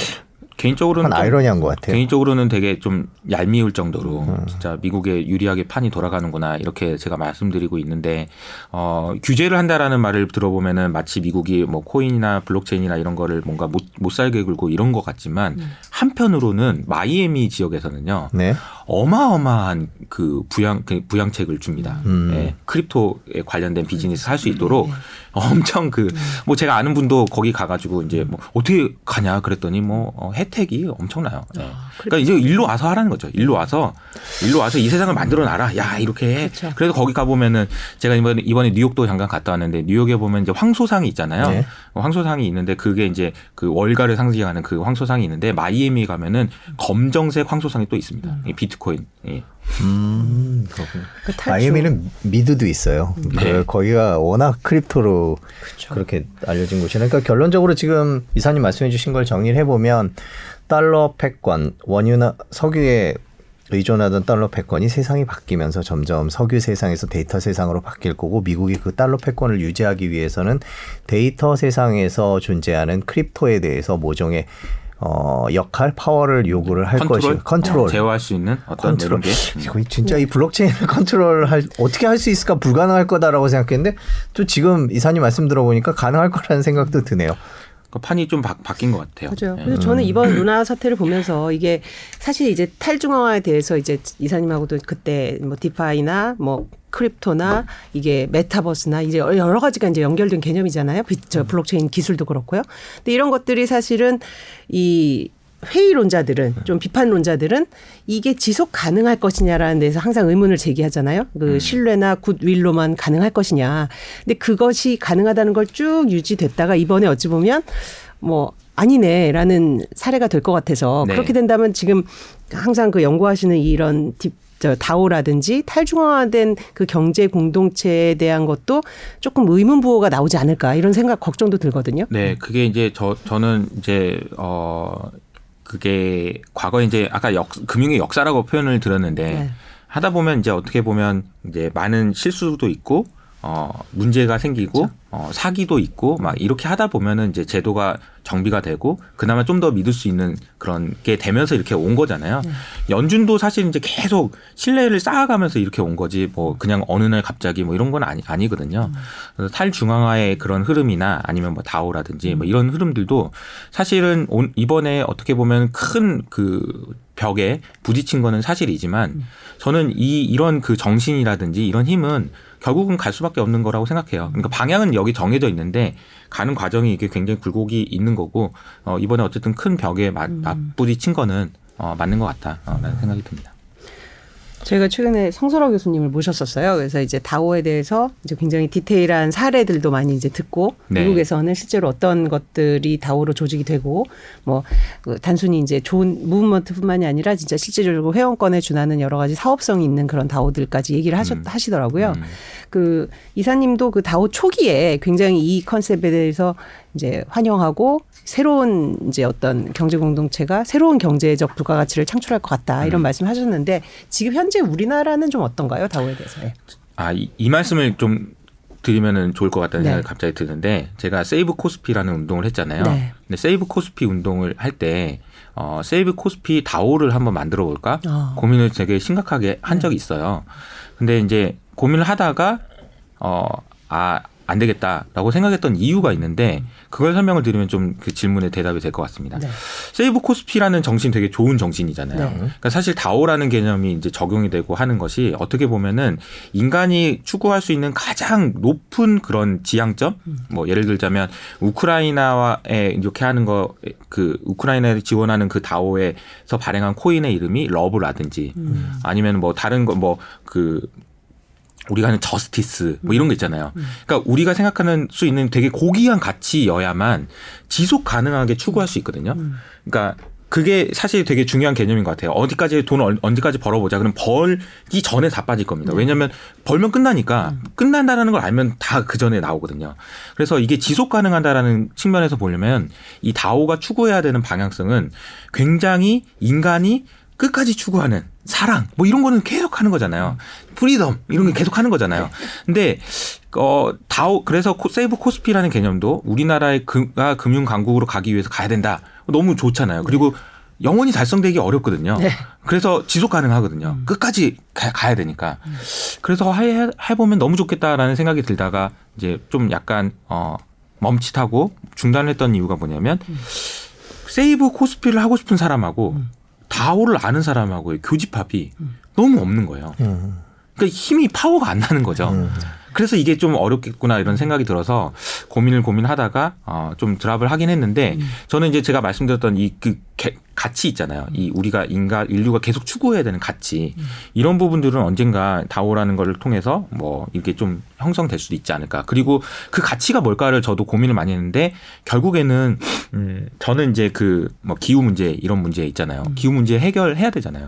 개인적으로는 좀 아이러니한 것 같아요. 개인적으로는 되게 좀 얄미울 정도로 진짜 미국에 유리하게 판이 돌아가는구나 이렇게 제가 말씀드리고 있는데 어 규제를 한다라는 말을 들어보면은 마치 미국이 뭐 코인이나 블록체인이나 이런 거를 뭔가 못, 못 살게 굴고 이런 것 같지만 한편으로는 마이애미 지역에서는요 네. 어마어마한 그 부양 그 부양책을 줍니다. 음. 예, 크립토에 관련된 비즈니스 할 수 있도록 엄청 그 뭐 제가 아는 분도 거기 가가지고 이제 뭐 어떻게 가냐 그랬더니 뭐 어, 혜택이 엄청나요. 예. 그러니까 이제 일로 와서 하라는 거죠. 일로 와서 일로 와서 이 세상을 만들어 놔라. 야 이렇게 해. 그렇죠. 그래서 거기 가 보면은 제가 이번에 이번에 뉴욕도 잠깐 갔다 왔는데 뉴욕에 보면 이제 황소상이 있잖아요. 네. 어, 황소상이 있는데 그게 이제 그 월가를 상징하는 그 황소상이 있는데 마이애미 가면은 검정색 황소상이 또 있습니다. 이 비트코인. 예. 음, 그렇군요. 그. 마이애미는 미드도 있어요. 그 네. 거기가 워낙 crypto로 그렇게 알려진 곳이라. 그러니까 결론적으로 지금 이사님 말씀해주신 걸 정리를 해보면 달러 패권, 원유나 석유의 의존하던 달러 패권이 세상이 바뀌면서 점점 석유 세상에서 데이터 세상으로 바뀔 거고 미국이 그 달러 패권을 유지하기 위해서는 데이터 세상에서 존재하는 crypto에 대해서 모종의 어, 역할, 파워를 요구를 할 컨트롤? 것이 컨트롤. 어, 제어할 수 있는 어떤 컨트롤. 게 음. 진짜 이 블록체인을 컨트롤 할 어떻게 할 수 있을까 불가능할 거다라고 생각했는데 또 지금 이사님 말씀 들어보니까 가능할 거라는 생각도 드네요. 그 판이 좀 바, 바뀐 것 같아요. 맞아요. 예. 그래서 저는 이번 루나 사태를 보면서 이게 사실 이제 탈중앙화에 대해서 이제 이사님하고도 그때 뭐 DeFi나 뭐 crypto나 이게 메타버스나 이제 여러 가지가 이제 연결된 개념이잖아요. 비- 저 블록체인 기술도 그렇고요. 근데 이런 것들이 사실은 이 회의론자들은 좀 비판론자들은 이게 지속 가능할 것이냐라는 데서 항상 의문을 제기하잖아요. 그 신뢰나 굿윌로만 가능할 것이냐. 근데 그것이 가능하다는 걸 쭉 유지됐다가 이번에 어찌 보면 뭐 아니네라는 사례가 될 것 같아서 네. 그렇게 된다면 지금 항상 그 연구하시는 이런 딥, 저 다오라든지 탈중앙화된 그 경제 공동체에 대한 것도 조금 의문 부호가 나오지 않을까 이런 생각 걱정도 들거든요. 네, 그게 이제 저 저는 이제 어 그게 과거에 이제 아까 역, 금융의 역사라고 표현을 들었는데 네. 하다 보면 이제 어떻게 보면 이제 많은 실수도 있고 어 문제가 생기고 어 사기도 있고 막 이렇게 하다 보면은 이제 제도가 정비가 되고 그나마 좀 더 믿을 수 있는 그런 게 되면서 이렇게 온 거잖아요. 연준도 사실 이제 계속 신뢰를 쌓아가면서 이렇게 온 거지 뭐 그냥 어느 날 갑자기 뭐 이런 건 아니, 아니거든요. 그래서 탈중앙화의 그런 흐름이나 아니면 뭐 다오라든지 뭐 이런 흐름들도 사실은 온, 이번에 어떻게 보면 큰 그 벽에 부딪힌 거는 사실이지만 저는 이 이런 그 정신이라든지 이런 힘은 결국은 갈 수밖에 없는 거라고 생각해요. 그러니까 방향은 여기 정해져 있는데 가는 과정이 이게 굉장히 굴곡이 있는 거고 어, 이번에 어쨌든 큰 벽에 맞, 맞부딪힌 거는 어, 맞는 것 같다라는 생각이 듭니다. 저희가 최근에 성설화 교수님을 모셨었어요. 그래서 이제 다오에 대해서 이제 굉장히 디테일한 사례들도 많이 이제 듣고 네. 미국에서는 실제로 어떤 것들이 다오로 조직이 되고 뭐그 단순히 이제 좋은 무브먼트뿐만이 아니라 진짜 실질적으로 회원권에 준하는 여러 가지 사업성이 있는 그런 다오들까지 얘기를 하셨, 하시더라고요. 음. 그 이사님도 그 다오 초기에 굉장히 이 컨셉에 대해서 이제 환영하고 새로운 이제 어떤 경제 공동체가 새로운 경제적 부가가치를 창출할 것 같다 이런 말씀하셨는데 지금 현재 우리나라는 좀 어떤가요 다오에 대해서? 예. 아, 이, 이 말씀을 좀 드리면은 좋을 것 같다는 네. 생각이 갑자기 드는데 제가 세이브 코스피라는 운동을 했잖아요. 네. 근데 세이브 코스피 운동을 할때 어, 세이브 코스피 다오를 한번 만들어 볼까 아. 고민을 되게 심각하게 한 적이 있어요. 근데 이제 고민을 하다가 어, 아, 안 되겠다라고 생각했던 이유가 있는데 그걸 설명을 드리면 좀 그 질문에 대답이 될 것 같습니다. 네. save 코스피라는 정신 되게 좋은 정신이잖아요. 네. 그러니까 사실 DAO라는 개념이 이제 적용이 되고 하는 것이 어떻게 보면은 인간이 추구할 수 있는 가장 높은 그런 지향점, 뭐 예를 들자면 우크라이나에 이렇게 하는 거 그 우크라이나를 지원하는 그 DAO에서 발행한 코인의 이름이 love라든지 아니면 뭐 다른 거 뭐 그 우리가 하는 justice 뭐 이런 거 있잖아요. 그러니까 우리가 생각하는 수 있는 되게 고귀한 가치여야만 지속 가능하게 추구할 수 있거든요. 그러니까 그게 사실 되게 중요한 개념인 것 같아요. 어디까지 돈을 언제까지 벌어보자. 그럼 벌기 전에 다 빠질 겁니다. 왜냐하면 벌면 끝나니까 끝난다라는 걸 알면 다 그 전에 나오거든요. 그래서 이게 지속 가능하다라는 측면에서 보려면 이 DAO가 추구해야 되는 방향성은 굉장히 인간이 끝까지 추구하는 사랑 뭐 이런 거는 계속 하는 거잖아요. freedom 이런 거 계속 하는 거잖아요. 근데 어 다오 그래서 코- 세이브 코스피라는 개념도 우리나라의 가 금융 강국으로 가기 위해서 가야 된다. 너무 좋잖아요. 그리고 영원히 달성되기 어렵거든요. 네. 그래서 지속 가능하거든요. 끝까지 가, 야 되니까. 그래서 해, 해보면 너무 좋겠다라는 생각이 들다가 이제 좀 약간 어 멈칫하고 중단을 했던 이유가 뭐냐면 세이브 코스피를 하고 싶은 사람하고 다오를 아는 사람하고의 교집합이 너무 없는 거예요. 음. 그러니까 힘이 파워가 안 나는 거죠. 그래서 이게 좀 어렵겠구나 이런 생각이 들어서 고민을 고민하다가 어, 좀 드랍을 하긴 했는데 저는 이제 제가 말씀드렸던 이그 가치 있잖아요. 이 우리가 인간 인류가 계속 추구해야 되는 가치 이런 부분들은 언젠가 다오라는 거를 통해서 뭐 이렇게 좀 형성될 수도 있지 않을까. 그리고 그 가치가 뭘까를 저도 고민을 많이 했는데 결국에는 음 저는 이제 그 뭐 기후 문제 이런 문제 있잖아요. 기후 문제 해결해야 되잖아요.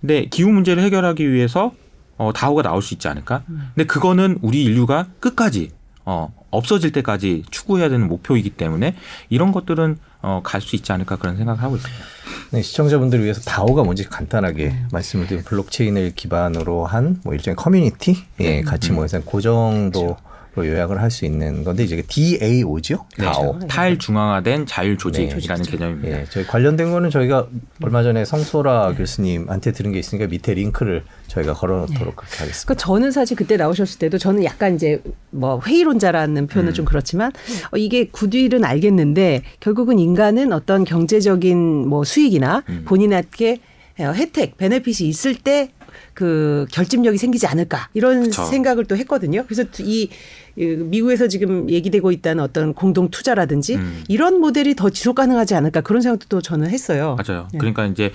근데 기후 문제를 해결하기 위해서 어, DAO가 나올 수 있지 않을까? 근데 그거는 우리 인류가 끝까지 어, 없어질 때까지 추구해야 되는 목표이기 때문에 이런 것들은 어, 갈 수 있지 않을까 그런 생각을 하고 있습니다. 네, 시청자분들을 위해서 다오가 뭔지 간단하게 말씀을 드리면 블록체인을 기반으로 한 뭐 일종의 커뮤니티? 예, 같이 모여서 그 정도 로 요약을 할 수 있는 건데 이제 DAO죠. 네, DAO. 탈중앙화된 자율 조직이라는 네. 개념입니다. 예, 저희 관련된 거는 저희가 얼마 전에 성소라 교수님한테 들은 게 있으니까 밑에 링크를 저희가 걸어놓도록 그렇게 하겠습니다. 그러니까 저는 사실 그때 나오셨을 때도 저는 약간 이제 뭐 회의론자라는 표현은 음. 좀 그렇지만 어, 이게 구딜은 알겠는데 결국은 인간은 어떤 경제적인 뭐 수익이나 음. 본인에게 어, 혜택, 베네핏이 있을 때 그 결집력이 생기지 않을까 이런 그쵸. 생각을 또 했거든요. 그래서 이이 미국에서 지금 얘기되고 있다는 어떤 공동 투자라든지 음. 이런 모델이 더 지속 가능하지 않을까 그런 생각도 또 저는 했어요. 맞아요. 네. 그러니까 이제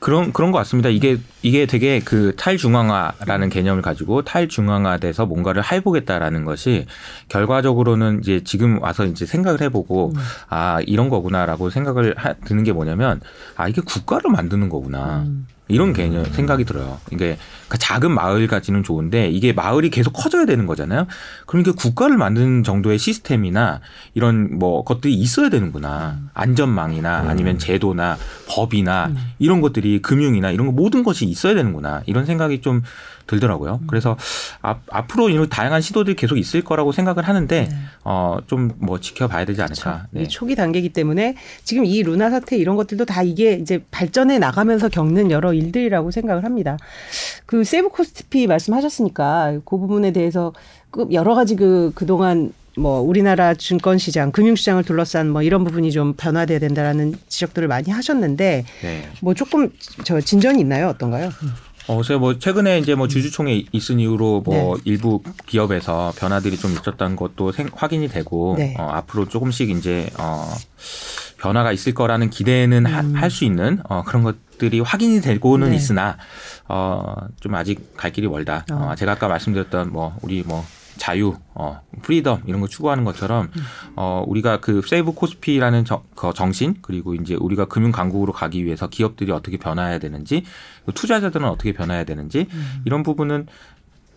그런 그런 것 같습니다. 이게 이게 되게 그 탈중앙화라는 개념을 가지고 탈중앙화돼서 뭔가를 해보겠다라는 것이 결과적으로는 이제 지금 와서 이제 생각을 해보고 음. 아 이런 거구나라고 생각을 하, 드는 게 뭐냐면 아 이게 국가를 만드는 거구나. 음. 이런 개념 생각이 들어요. 이게 그러니까 작은 마을까지는 좋은데 이게 마을이 계속 커져야 되는 거잖아요. 이게 국가를 만드는 정도의 시스템이나 이런 뭐 것들이 있어야 되는구나. 안전망이나 아니면 제도나 법이나 이런 것들이 금융이나 이런 거 모든 것이 있어야 되는구나. 이런 생각이 좀 들더라고요. 그래서 앞, 앞으로 이런 다양한 시도들이 계속 있을 거라고 생각을 하는데 어좀 뭐 지켜봐야 되지 않을까. 네. 이 초기 단계이기 때문에 지금 이 루나 사태 이런 것들도 다 이게 이제 발전해 나가면서 겪는 여러 일들이라고 생각을 합니다. 그 세이브 코스피 말씀하셨으니까 그 부분에 대해서 그 여러 가지 그 그동안 뭐 우리나라 증권 시장, 금융 시장을 둘러싼 뭐 이런 부분이 좀 변화돼야 된다라는 지적들을 많이 하셨는데 네. 뭐 조금 저 진전이 있나요? 어떤가요? 어, 그래서 뭐 최근에 이제 뭐 주주총회 있은 이후로 뭐 네. 일부 기업에서 변화들이 좀 있었던 것도 생, 확인이 되고 네. 어, 앞으로 조금씩 이제 어, 변화가 있을 거라는 기대는 할수 있는 어, 그런 것들이 확인이 되고는 음. 네. 있으나 어, 좀 아직 갈 길이 멀다. 어, 어. 제가 아까 말씀드렸던 뭐 우리 뭐 자유, 어, freedom 이런 거 추구하는 것처럼 어, 우리가 그 save 코스피라는 정, 그 정신 그리고 이제 우리가 금융 강국으로 가기 위해서 기업들이 어떻게 변화해야 되는지 그 투자자들은 어떻게 변화해야 되는지 이런 부분은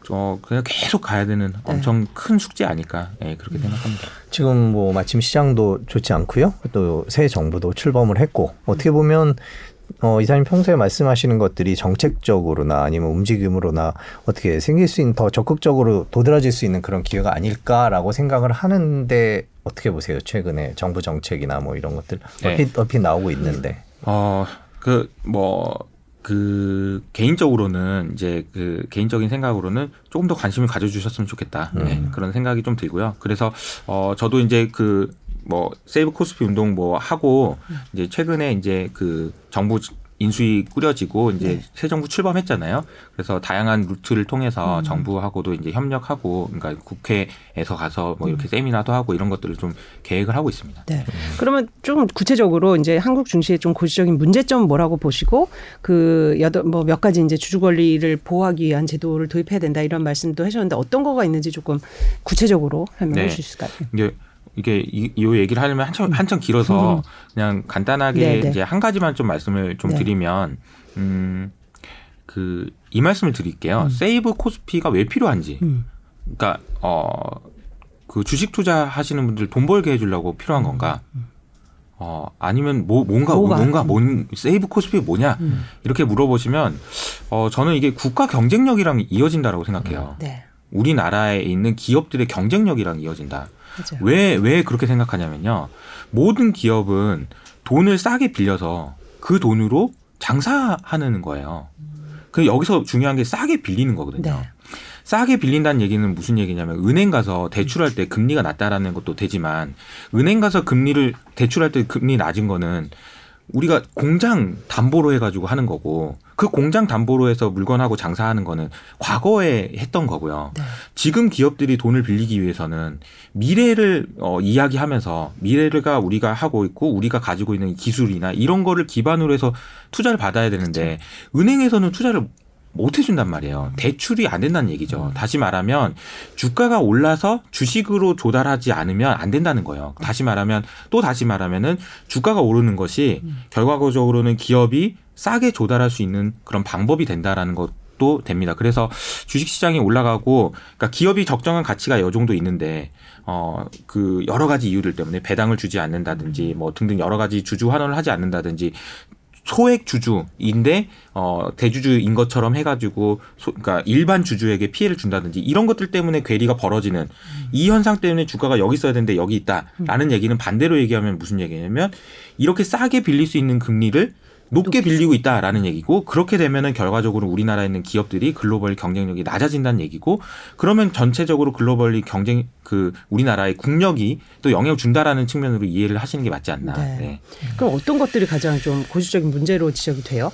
어, 그냥 계속 가야 되는 엄청 큰 숙제 아닐까 예, 그렇게 생각합니다. 지금 뭐 마침 시장도 좋지 않고요. 또 새 정부도 출범을 했고 어떻게 보면 어, 이사님 평소에 말씀하시는 것들이 정책적으로나 아니면 움직임으로나 어떻게 생길 수 있는 더 적극적으로 도드라질 수 있는 그런 기회가 아닐까라고 생각을 하는데 어떻게 보세요? 최근에 정부 정책이나 뭐 이런 것들 네. 얼핏 얼핏 나오고 있는데 어, 그, 뭐, 그, 개인적으로는 이제 그 개인적인 생각으로는 조금 더 관심을 가져주셨으면 좋겠다. 네, 그런 생각이 좀 들고요. 그래서, 어, 저도 이제 그, 뭐, 세이브 코스피 운동 뭐 하고, 이제 최근에 이제 그 정부 인수위 꾸려지고 이제 새 정부 출범했잖아요. 그래서 다양한 루트를 통해서 정부하고도 이제 협력하고, 그러니까 국회에서 가서 뭐 이렇게 세미나도 하고 이런 것들을 좀 계획을 하고 있습니다. 네. 그러면 좀 구체적으로 이제 한국 증시의 좀 고시적인 문제점 뭐라고 보시고 그 여덟 뭐 몇 가지 이제 주주 권리를 보호하기 위한 제도를 도입해야 된다 이런 말씀도 하셨는데 어떤 거가 있는지 조금 구체적으로 설명해 네. 주실 수 있을까요? 이게 이, 이 얘기를 하려면 한참 한참 길어서 그냥 간단하게 네, 네. 이제 한 가지만 좀 말씀을 좀 네. 드리면 음 그 이 말씀을 드릴게요. 세이브 코스피가 왜 필요한지. 음. 그러니까 어그 주식 투자 하시는 분들 돈 벌게 해 주려고 필요한 건가? 어 아니면 뭐 뭔가 뭐가? 뭔가 뭔 세이브 코스피 뭐냐 음. 이렇게 물어보시면 어 저는 이게 국가 경쟁력이랑 이어진다라고 생각해요. 네. 우리나라에 있는 기업들의 경쟁력이랑 이어진다. 왜, 왜 그렇게 생각하냐면요. 모든 기업은 돈을 싸게 빌려서 그 돈으로 장사하는 거예요. 그 여기서 중요한 게 싸게 빌리는 거거든요. 네. 싸게 빌린다는 얘기는 무슨 얘기냐면 은행 가서 대출할 때 금리가 낮다라는 것도 되지만 은행 가서 금리를 대출할 때 금리 낮은 거는 우리가 공장 담보로 해가지고 하는 거고 그 공장 담보로 해서 물건하고 장사하는 거는 과거에 했던 거고요. 네. 지금 기업들이 돈을 빌리기 위해서는 미래를 어, 이야기하면서 미래가 우리가 하고 있고 우리가 가지고 있는 기술이나 이런 거를 기반으로 해서 투자를 받아야 되는데 은행에서는 투자를 못 해준단 말이에요. 대출이 안 된다는 얘기죠. 다시 말하면 주가가 올라서 주식으로 조달하지 않으면 안 된다는 거예요. 다시 말하면 또 다시 말하면은 주가가 오르는 것이 결과적으로는 기업이 싸게 조달할 수 있는 그런 방법이 된다라는 것 도 됩니다. 그래서 주식 시장이 올라가고 그러니까 기업이 적정한 가치가 이 정도 있는데 어 그 여러 가지 이유들 때문에 배당을 주지 않는다든지 뭐 등등 여러 가지 주주 환원을 하지 않는다든지 소액 주주인데 어 대주주인 것처럼 해가지고 소, 그러니까 일반 주주에게 피해를 준다든지 이런 것들 때문에 괴리가 벌어지는 이 현상 때문에 주가가 여기 있어야 되는데 여기 있다라는 얘기는 반대로 얘기하면 무슨 얘기냐면 이렇게 싸게 빌릴 수 있는 금리를 높게 빌리고 있다라는 얘기고 그렇게 되면은 결과적으로 우리나라에 있는 기업들이 글로벌 경쟁력이 낮아진다는 얘기고 그러면 전체적으로 글로벌리 경쟁 그 우리나라의 국력이 또 영향을 준다라는 측면으로 이해를 하시는 게 맞지 않나. 네. 네. 그럼 어떤 것들이 가장 좀 고질적인 문제로 지적이 돼요?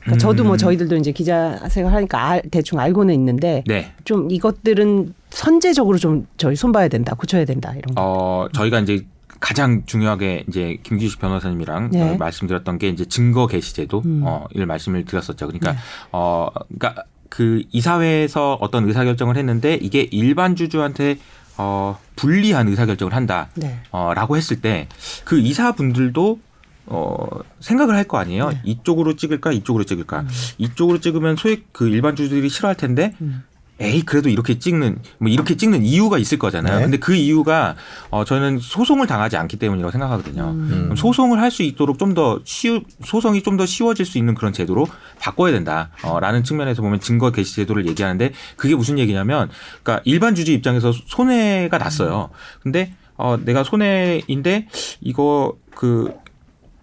그러니까 저도 뭐 저희들도 이제 기자 생활 하니까 알, 대충 알고는 있는데 네. 좀 이것들은 선제적으로 좀 저희 손봐야 된다, 고쳐야 된다 이런 거. 어, 저희가 이제 가장 중요하게 이제 김규식 변호사님이랑 네. 어, 말씀드렸던 게 이제 증거 개시 제도 음. 어, 를 말씀을 드렸었죠. 그러니까 네. 어, 그러니까 그 이사회에서 어떤 의사 결정을 했는데 이게 일반 주주한테 어, 불리한 의사 결정을 한다. 네. 어, 라고 했을 때 그 이사분들도 어, 생각을 할 거 아니에요. 네. 이쪽으로 찍을까, 이쪽으로 찍을까. 이쪽으로 찍으면 소액 그 일반 주주들이 싫어할 텐데, 음. 에이, 그래도 이렇게 찍는, 뭐 이렇게 찍는 이유가 있을 거잖아요. 네. 근데 그 이유가, 어, 저는 소송을 당하지 않기 때문이라고 생각하거든요. 음. 그럼 소송을 할 수 있도록 좀 더 쉬우, 소송이 좀 더 쉬워질 수 있는 그런 제도로 바꿔야 된다. 어, 라는 측면에서 보면 증거 개시 제도를 얘기하는데 그게 무슨 얘기냐면, 그러니까 일반 주주 입장에서 손해가 났어요. 근데, 어, 내가 손해인데, 이거 그,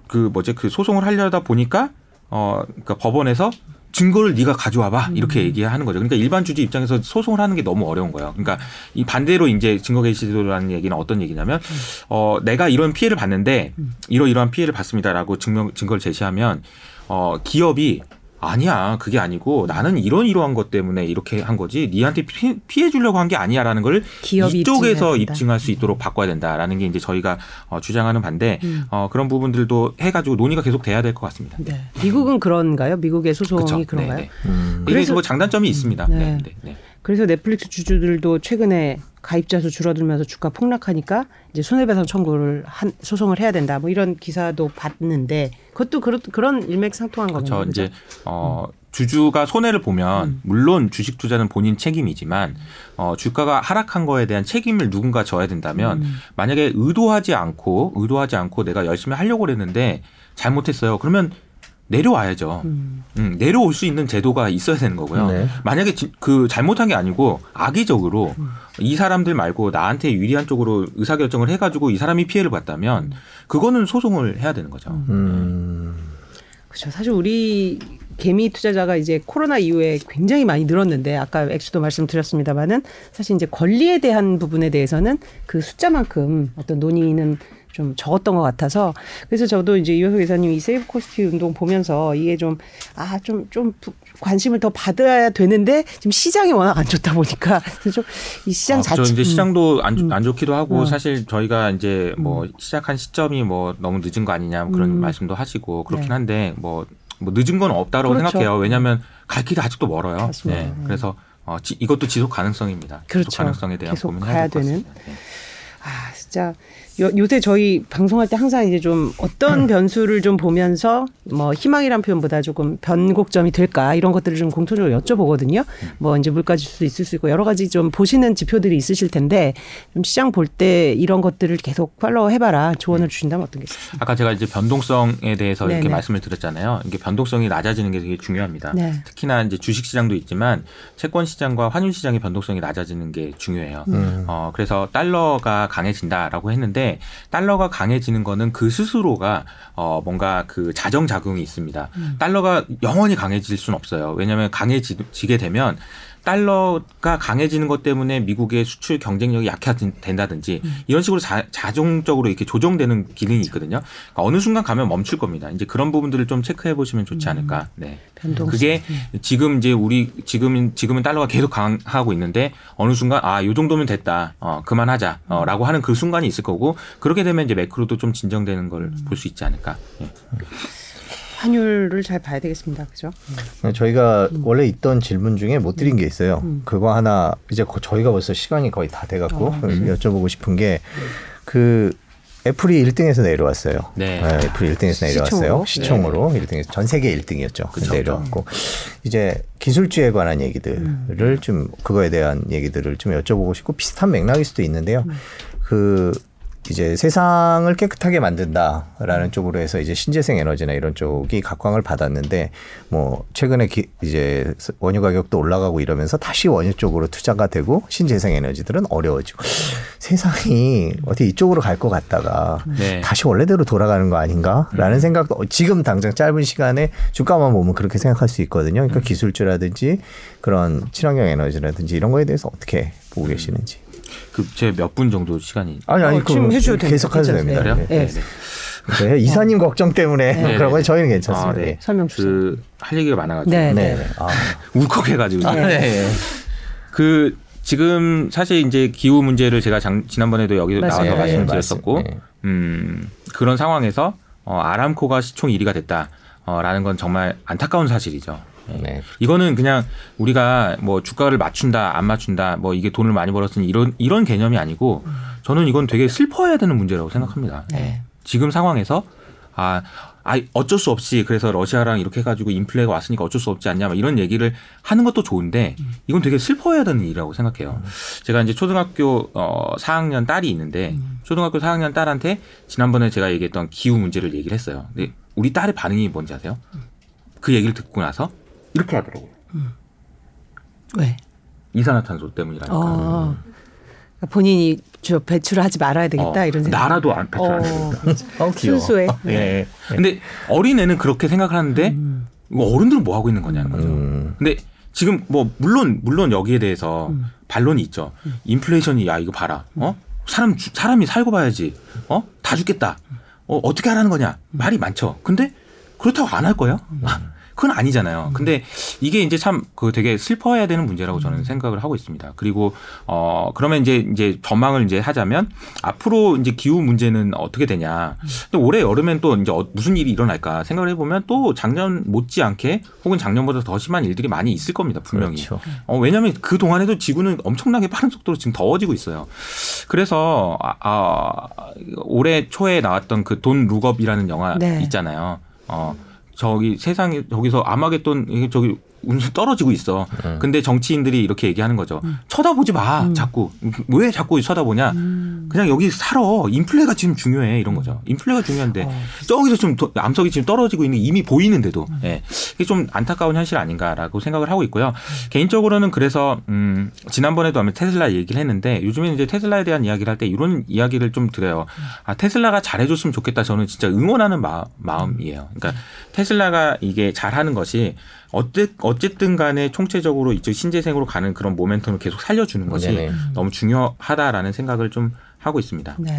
그 뭐지 그 소송을 하려다 보니까 어 그러니까 법원에서 증거를 네가 가져와봐 이렇게 얘기하는 거죠. 그러니까 일반 주주 입장에서 소송을 하는 게 너무 어려운 거예요. 그러니까 이 반대로 이제 증거 개시제도라는 얘기는 어떤 얘기냐면 어 내가 이런 피해를 봤는데 이러 이러한 피해를 봤습니다라고 증명 증거를 제시하면 어 기업이 아니야 그게 아니고 나는 이런 이러한 것 때문에 이렇게 한 거지 니한테 피, 피해 주려고 한 게 아니야라는 걸 이쪽에서. 입증할 수 있도록 바꿔야 된다라는 게 이제 저희가 어, 주장하는 반대 음. 어, 그런 부분들도 해가지고 논의가 계속 돼야 될 것 같습니다. 네. 미국은 그런가요? 미국의 소송이 그쵸? 그런가요? 네, 네. 음. 이게 그래서- 뭐 장단점이 있습니다. 네. 네, 네, 네. 그래서 넷플릭스 주주들도 최근에 가입자 수 줄어들면서 주가 폭락하니까 이제 손해배상 청구를 한 소송을 해야 된다. 뭐 이런 기사도 봤는데 그것도 그런 그런 일맥상통한 그렇죠. 거군요. 이제 어 주주가 손해를 보면 물론 주식 투자는 본인 책임이지만 어 주가가 하락한 거에 대한 책임을 누군가 져야 된다면 만약에 의도하지 않고 의도하지 않고 내가 열심히 하려고 그랬는데 잘못했어요. 그러면 내려와야죠. 음. 음, 내려올 수 있는 제도가 있어야 되는 거고요. 네. 만약에 지- 그 잘못한 게 아니고 악의적으로 음. 이 사람들 말고 나한테 유리한 쪽으로 의사 결정을 해가지고 이 사람이 피해를 봤다면 그거는 소송을 해야 되는 거죠. 음. 그렇죠. 사실 우리 개미 투자자가 이제 코로나 이후에 굉장히 많이 늘었는데 아까 액수도 말씀드렸습니다만은 사실 이제 권리에 대한 부분에 대해서는 그 숫자만큼 어떤 논의는 좀 적었던 것 같아서 그래서 저도 이제 이효석 이사님 이 세이브 코스피 운동 보면서 이게 좀 아좀좀 관심을 더 받아야 되는데 지금 시장이 워낙 안 좋다 보니까 좀 이 시장 어, 자체 저 이제 음. 시장도 안, 좋- 안 좋기도 하고 어. 사실 저희가 이제 뭐 시작한 시점이 뭐 너무 늦은 거 아니냐 뭐 그런 음. 말씀도 하시고 그렇긴 네. 한데 뭐, 뭐 늦은 건 없다라고 그렇죠. 생각해요. 왜냐하면 갈 길이 아직도 멀어요. 네. 네. 그래서 어, 지- 이것도 지속 가능성입니다. 그렇죠. 지속 가능성에 대한 고민을 해야 되는. 네. 아, 진짜 요, 요새 저희 방송할 때 항상 이제 좀 어떤 변수를 좀 보면서 뭐 희망이란 표현보다 조금 변곡점이 될까 이런 것들을 좀 공통적으로 여쭤보거든요. 뭐 이제 물가 지수도 있을 수 있고 여러 가지 좀 보시는 지표들이 있으실 텐데 좀 시장 볼 때 이런 것들을 계속 팔로우 해봐라 조언을 주신다면 어떤 게 있을까요? 아까 제가 이제 변동성에 대해서 이렇게 네네. 말씀을 드렸잖아요. 이게 변동성이 낮아지는 게 되게 중요합니다. 네. 특히나 이제 주식 시장도 있지만 채권 시장과 환율 시장의 변동성이 낮아지는 게 중요해요. 음. 어, 그래서 달러가 강해진다 라고 했는데 달러가 강해지는 거는 그 스스로가 어, 뭔가 그 자정 작용이 있습니다. 달러가 영원히 강해질 수는 없어요. 왜냐하면 강해지게 되면 달러가 강해지는 것 때문에 미국의 수출 경쟁력이 약화된다든지 이런 식으로 자, 자동적으로 이렇게 조정되는 기능이 있거든요. 그러니까 어느 순간 가면 멈출 겁니다. 이제 그런 부분들을 좀 체크해 보시면 좋지 않을까. 네. 변동성. 그게 지금 이제 우리 지금 지금은 달러가 계속 강하고 있는데 어느 순간 아 요 정도면 됐다 어 그만하자라고 하는 그 순간이 있을 거고 그렇게 되면 이제 매크로도 좀 진정되는 걸 볼 수 있지 않을까. 예. 환율을 잘 봐야 되겠습니다. 그죠? 저희가 원래 있던 질문 중에 못 드린 게 있어요. 그거 하나 이제 거- 저희가 벌써 시간이 거의 다 돼갖고 여쭤보고 싶은 게 그 애플이 1등에서 내려왔어요. 네. 애플이 1등에서 내려왔어요. 시총으로? 시총으로 1등에서 전 세계 1등이었죠. 그쵸, 내려왔고 이제 기술주에 관한 얘기들을 좀 그거에 대한 얘기들을 좀 여쭤보고 싶고 비슷한 맥락일 수도 있는데요. 그 이제 세상을 깨끗하게 만든다라는 쪽으로 해서 이제 신재생 에너지나 이런 쪽이 각광을 받았는데 뭐 최근에 기, 이제 원유 가격도 올라가고 이러면서 다시 원유 쪽으로 투자가 되고 신재생 에너지들은 어려워지고 세상이 어디 이쪽으로 갈 것 같다가 네. 다시 원래대로 돌아가는 거 아닌가라는 생각도 지금 당장 짧은 시간에 주가만 보면 그렇게 생각할 수 있거든요. 그러니까 기술주라든지 그런 친환경 에너지라든지 이런 거에 대해서 어떻게 보고 계시는지. 그 제 몇 분 정도 시간이 아니 아니 어, 지금 됩니다. 계속 하셔도? 됩니다. 그래요? 네. 네. 네, 이사님 걱정 때문에 네. 그런 건 저희는 괜찮습니다. 아, 네. 네. 설명 주세요. 그 할 얘기가 많아가지고 네. 네. 네. 아, 울컥해가지고 아, 네. 그 지금 사실 이제 기후 문제를 제가 장, 지난번에도 여기 맞아요. 나와서 네, 말씀드렸었고. 네. 음 그런 상황에서 어, 아람코가 시총 1위가 됐다라는 건 정말 안타까운 사실이죠. 예. 네. 이거는 그냥 우리가 뭐 주가를 맞춘다 안 맞춘다 뭐 이게 돈을 많이 벌었으니 이런 이런 개념이 아니고 저는 이건 되게 슬퍼해야 되는 문제라고 생각합니다. 네. 지금 상황에서 아, 아 어쩔 수 없이 그래서 러시아랑 이렇게 해가지고 인플레가 왔으니까 어쩔 수 없지 않냐 막 이런 얘기를 하는 것도 좋은데 이건 되게 슬퍼해야 되는 일이라고 생각해요. 제가 이제 초등학교 어 4학년 딸이 있는데 초등학교 4학년 딸한테 지난번에 제가 얘기했던 기후 문제를 얘기를 했어요. 근데 우리 딸의 반응이 뭔지 아세요? 그 얘기를 듣고 나서 이렇게 하더라고요. 왜? 이산화탄소 때문이라니까. 어. 그러니까 본인이 저 배출을 하지 말아야 되겠다 어, 이런 생각. 나라도 안 배출 안 어. 되겠다. 어, 귀여워. 순수해. 예. 근데 어린애는 그렇게 생각을 하는데 이거 어른들은 뭐 하고 있는 거냐는 거죠. 음. 근데 지금 뭐 물론 물론 여기에 대해서 음. 반론이 있죠. 인플레이션이 야 이거 봐라. 어? 사람 주- 사람이 살고 봐야지. 어? 다 죽겠다. 어 어떻게 하라는 거냐? 말이 많죠. 근데 그렇다고 안 할 거예요? 그건 아니잖아요. 근데 이게 이제 참 그 되게 슬퍼해야 되는 문제라고 저는 생각을 하고 있습니다. 그리고 어 그러면 이제 이제 전망을 이제 하자면 앞으로 이제 기후 문제는 어떻게 되냐. 근데 올해 여름엔 또 이제 어- 무슨 일이 일어날까 생각을 해보면 또 작년 못지않게 혹은 작년보다 더 심한 일들이 많이 있을 겁니다. 분명히. 그렇죠. 어, 왜냐하면 그 동안에도 지구는 엄청나게 빠른 속도로 지금 더워지고 있어요. 그래서 아, 아, 올해 초에 나왔던 그 돈 룩업이라는 영화 네. 있잖아요. 어, 저기 세상에 저기서 아마겟돈 저기 운수 떨어지고 있어. 음. 근데 정치인들이 이렇게 얘기하는 거죠. 쳐다보지 마. 자꾸 왜 자꾸 쳐다보냐? 그냥 여기 살아. 인플레가 지금 중요해 이런 거죠. 인플레가 중요한데 저기서 좀 도- 암석이 지금 떨어지고 있는 게 이미 보이는데도 예. 이게 좀 안타까운 현실 아닌가라고 생각을 하고 있고요. 개인적으로는 그래서 음 지난번에도 아마 테슬라 얘기를 했는데 요즘에는 이제 테슬라에 대한 이야기를 할 때 이런 이야기를 좀 드려요. 아 테슬라가 잘해줬으면 좋겠다. 저는 진짜 응원하는 마, 마음이에요. 그러니까 테슬라가 이게 잘하는 것이 어쨌, 어쨌든 간에 총체적으로 이쪽 신재생으로 가는 그런 모멘텀을 계속 살려주는 것이 네네. 너무 중요하다라는 생각을 좀 하고 있습니다. 네.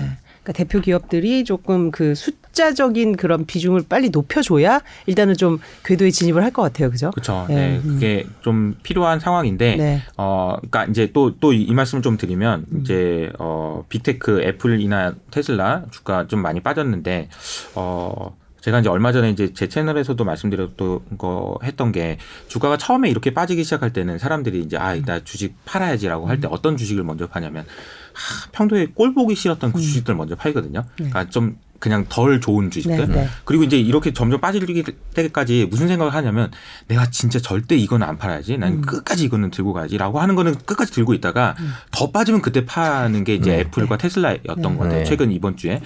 그러니까 대표 기업들이 조금 그 숫자적인 그런 비중을 빨리 높여줘야 일단은 좀 궤도에 진입을 할 것 같아요, 그죠? 그렇죠. 네. 네, 그게 좀 필요한 상황인데, 네. 어, 그러니까 이제 또 또 이 말씀을 좀 드리면 이제 어 빅테크 애플이나 테슬라 주가 좀 많이 빠졌는데, 어. 제가 이제 얼마 전에 이제 제 채널에서도 말씀드렸던 거 했던 게 주가가 처음에 이렇게 빠지기 시작할 때는 사람들이 이제 아, 나 주식 팔아야지라고 할 때 어떤 주식을 먼저 파냐면 하, 평소에 꼴 보기 싫었던 그 주식들 먼저 팔거든요. 그러니까 좀 그냥 덜 좋은 주식들. 네, 네. 그리고 이제 이렇게 점점 빠질 때까지 무슨 생각을 하냐면 내가 진짜 절대 이거는 안 팔아야지. 난 끝까지 이거는 들고 가야지라고 하는 거는 끝까지 들고 있다가 더 빠지면 그때 파는 게 이제 애플과 테슬라였던 것 같아요. 네. 최근 이번 주에.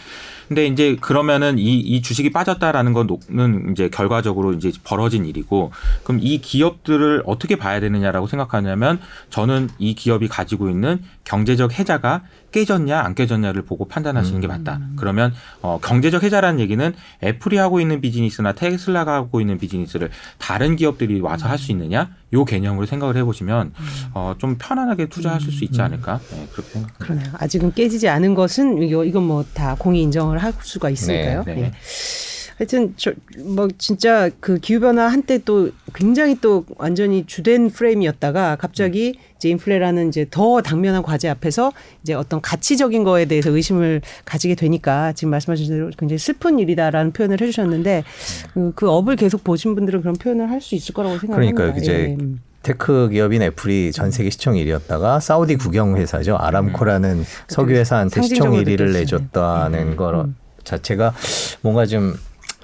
근데 이제 그러면은 이, 이 주식이 빠졌다라는 거는 이제 결과적으로 이제 벌어진 일이고 그럼 이 기업들을 어떻게 봐야 되느냐라고 생각하냐면 저는 이 기업이 가지고 있는 경제적 해자가 깨졌냐 안 깨졌냐를 보고 판단하시는 게 맞다. 그러면 어, 경제적 해자라는 얘기는 애플이 하고 있는 비즈니스나 테슬라가 하고 있는 비즈니스를 다른 기업들이 와서 할 수 있느냐 요 개념으로 생각을 해보시면 어, 좀 편안하게 투자하실 수 있지 않을까 네, 그렇게 생각합니다. 그러네요. 아직은 깨지지 않은 것은 이거 이건 뭐 다 공이 인정을 할 수가 있으니까요. 네, 네. 예. 하여튼 저뭐 진짜 그 기후 변화 한때 또 굉장히 또 완전히 주된 프레임이었다가 갑자기 이제 인플레라는 이제 더 당면한 과제 앞에서 이제 어떤 가치적인 거에 대해서 의심을 가지게 되니까 지금 말씀하신 대로 굉장히 슬픈 일이다라는 표현을 해주셨는데 그, 그 업을 계속 보신 분들은 그런 표현을 할 수 있을 거라고 생각합니다. 그러니까요. 이제 예. 테크 기업인 애플이 전 세계 시총 1위였다가 사우디 국영 회사죠. 아람코라는 석유 회사한테 시총 상징적으로 1위를 느껴지잖아요. 내줬다는 거 자체가 뭔가 좀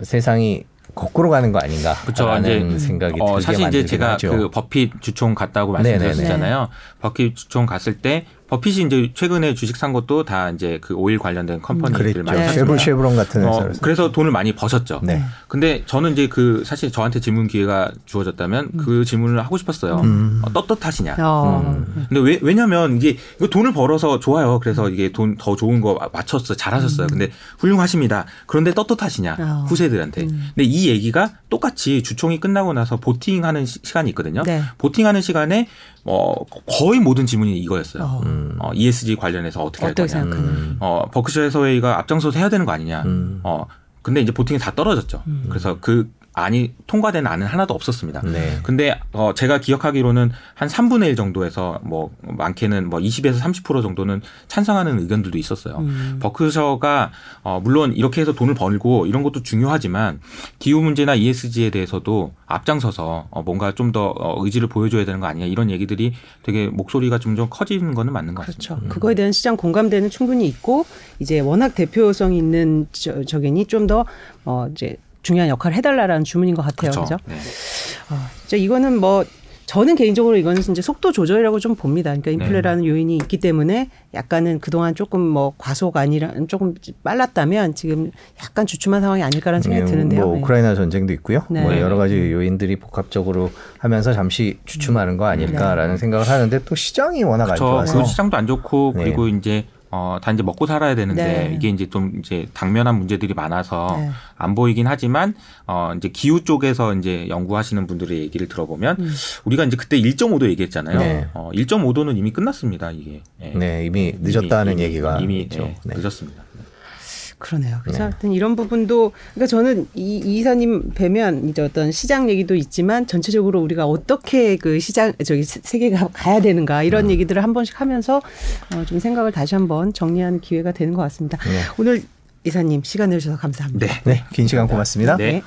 세상이 거꾸로 가는 거 아닌가라는 이제, 생각이 어, 사실 이제 제가 하죠. 그 버핏 주총 갔다고. 말씀드렸잖아요. 버핏 주총 갔을 때 버핏이 이제 최근에 주식 산 것도 다 이제 그 오일 관련된 company들 그랬죠. 많이 네. 쉐브 쉐브론 같은 어, 그래서 돈을 많이 버셨죠. 네. 근데 저는 이제 그 사실 저한테 질문 기회가 주어졌다면 그 질문을 하고 싶었어요. 음. 어, 떳떳하시냐. 어. 근데 왜, 왜냐면 이게 이거 돈을 벌어서 좋아요. 그래서 이게 돈 더 좋은 거 맞췄어. 잘하셨어요. 근데 훌륭하십니다. 그런데 떳떳하시냐. 어. 후세들한테. 근데 이 얘기가 똑같이 주총이 끝나고 나서 보팅하는 시, 간이 있거든요. 네. 보팅하는 시간에 어, 거의 모든 질문이 이거였어요. 어. 음. 어, ESG 관련해서 어떻게 할 어떻게 거냐. 생각하냐. 음. 어, 버크셔 해서웨이가 앞장서서 해야 되는 거 아니냐. 음. 어, 근데 이제 보팅이 다 떨어졌죠. 그래서 그 안이 통과된 안은 하나도 없었습니다. 네. 근데 어 제가 기억하기로는 한 3분의 1 정도에서 뭐 많게는 뭐 20에서 30% 정도는 찬성하는 의견들도 있었어요. 음. 버크셔가 어 물론 이렇게 해서 돈을 벌고 이런 것도 중요하지만 기후 문제나 ESG에 대해서도 앞장서서 어 뭔가 좀 더 의지를 보여줘야 되는 거 아니냐 이런 얘기들이 되게 목소리가 좀좀 커지는 거는 맞는 것 같습니다. 그렇죠. 그거에 대한 시장 공감대는 충분히 있고 이제 워낙 대표성 있는 저, 저견이 좀 더 어, 이제 중요한 역할을 해달라라는 주문인 것 같아요. 그죠? 네. 어, 진짜 이거는 뭐 저는 개인적으로 이거는 진짜 속도 조절이라고 좀 봅니다. 그러니까 인플레라는 요인이 있기 때문에 약간은 그동안 조금 뭐 과속 아니라 조금 빨랐다면 지금 약간 주춤한 상황이 아닐까라는 생각이 네, 드는데요. 뭐 네. 우크라이나 전쟁도 있고요. 네. 뭐 여러 가지 요인들이 복합적으로 하면서 잠시 주춤하는 거 아닐까라는 생각을 하는데 또 시장이 워낙 안 그렇죠. 좋아서 그 시장도 안 좋고 네. 그리고 이제 어, 다 이제 먹고 살아야 되는데 네. 이게 이제 좀 이제 당면한 문제들이 많아서 네. 안 보이긴 하지만 어, 이제 기후 쪽에서 이제 연구하시는 분들의 얘기를 들어보면 음. 우리가 이제 그때 1.5도 얘기했잖아요. 네. 어, 1.5도는 이미 끝났습니다. 이게. 예. 네, 이미 늦었다는 이미, 얘기가 이미 있죠. 예, 네. 늦었습니다. 그러네요. 그래서 네. 하여튼 이런 부분도 그러니까 저는 이, 이 이사님 뵈면 이제 어떤 시장 얘기도 있지만 전체적으로 우리가 어떻게 그 시장 저기 세- 세계가 가야 되는가 이런 음. 얘기들을 한 번씩 하면서 어, 좀 생각을 다시 한번 정리하는 기회가 되는 것 같습니다. 네. 오늘 이사님 시간 내주셔서 감사합니다. 네. 네, 긴 시간 고맙습니다. 네. 네.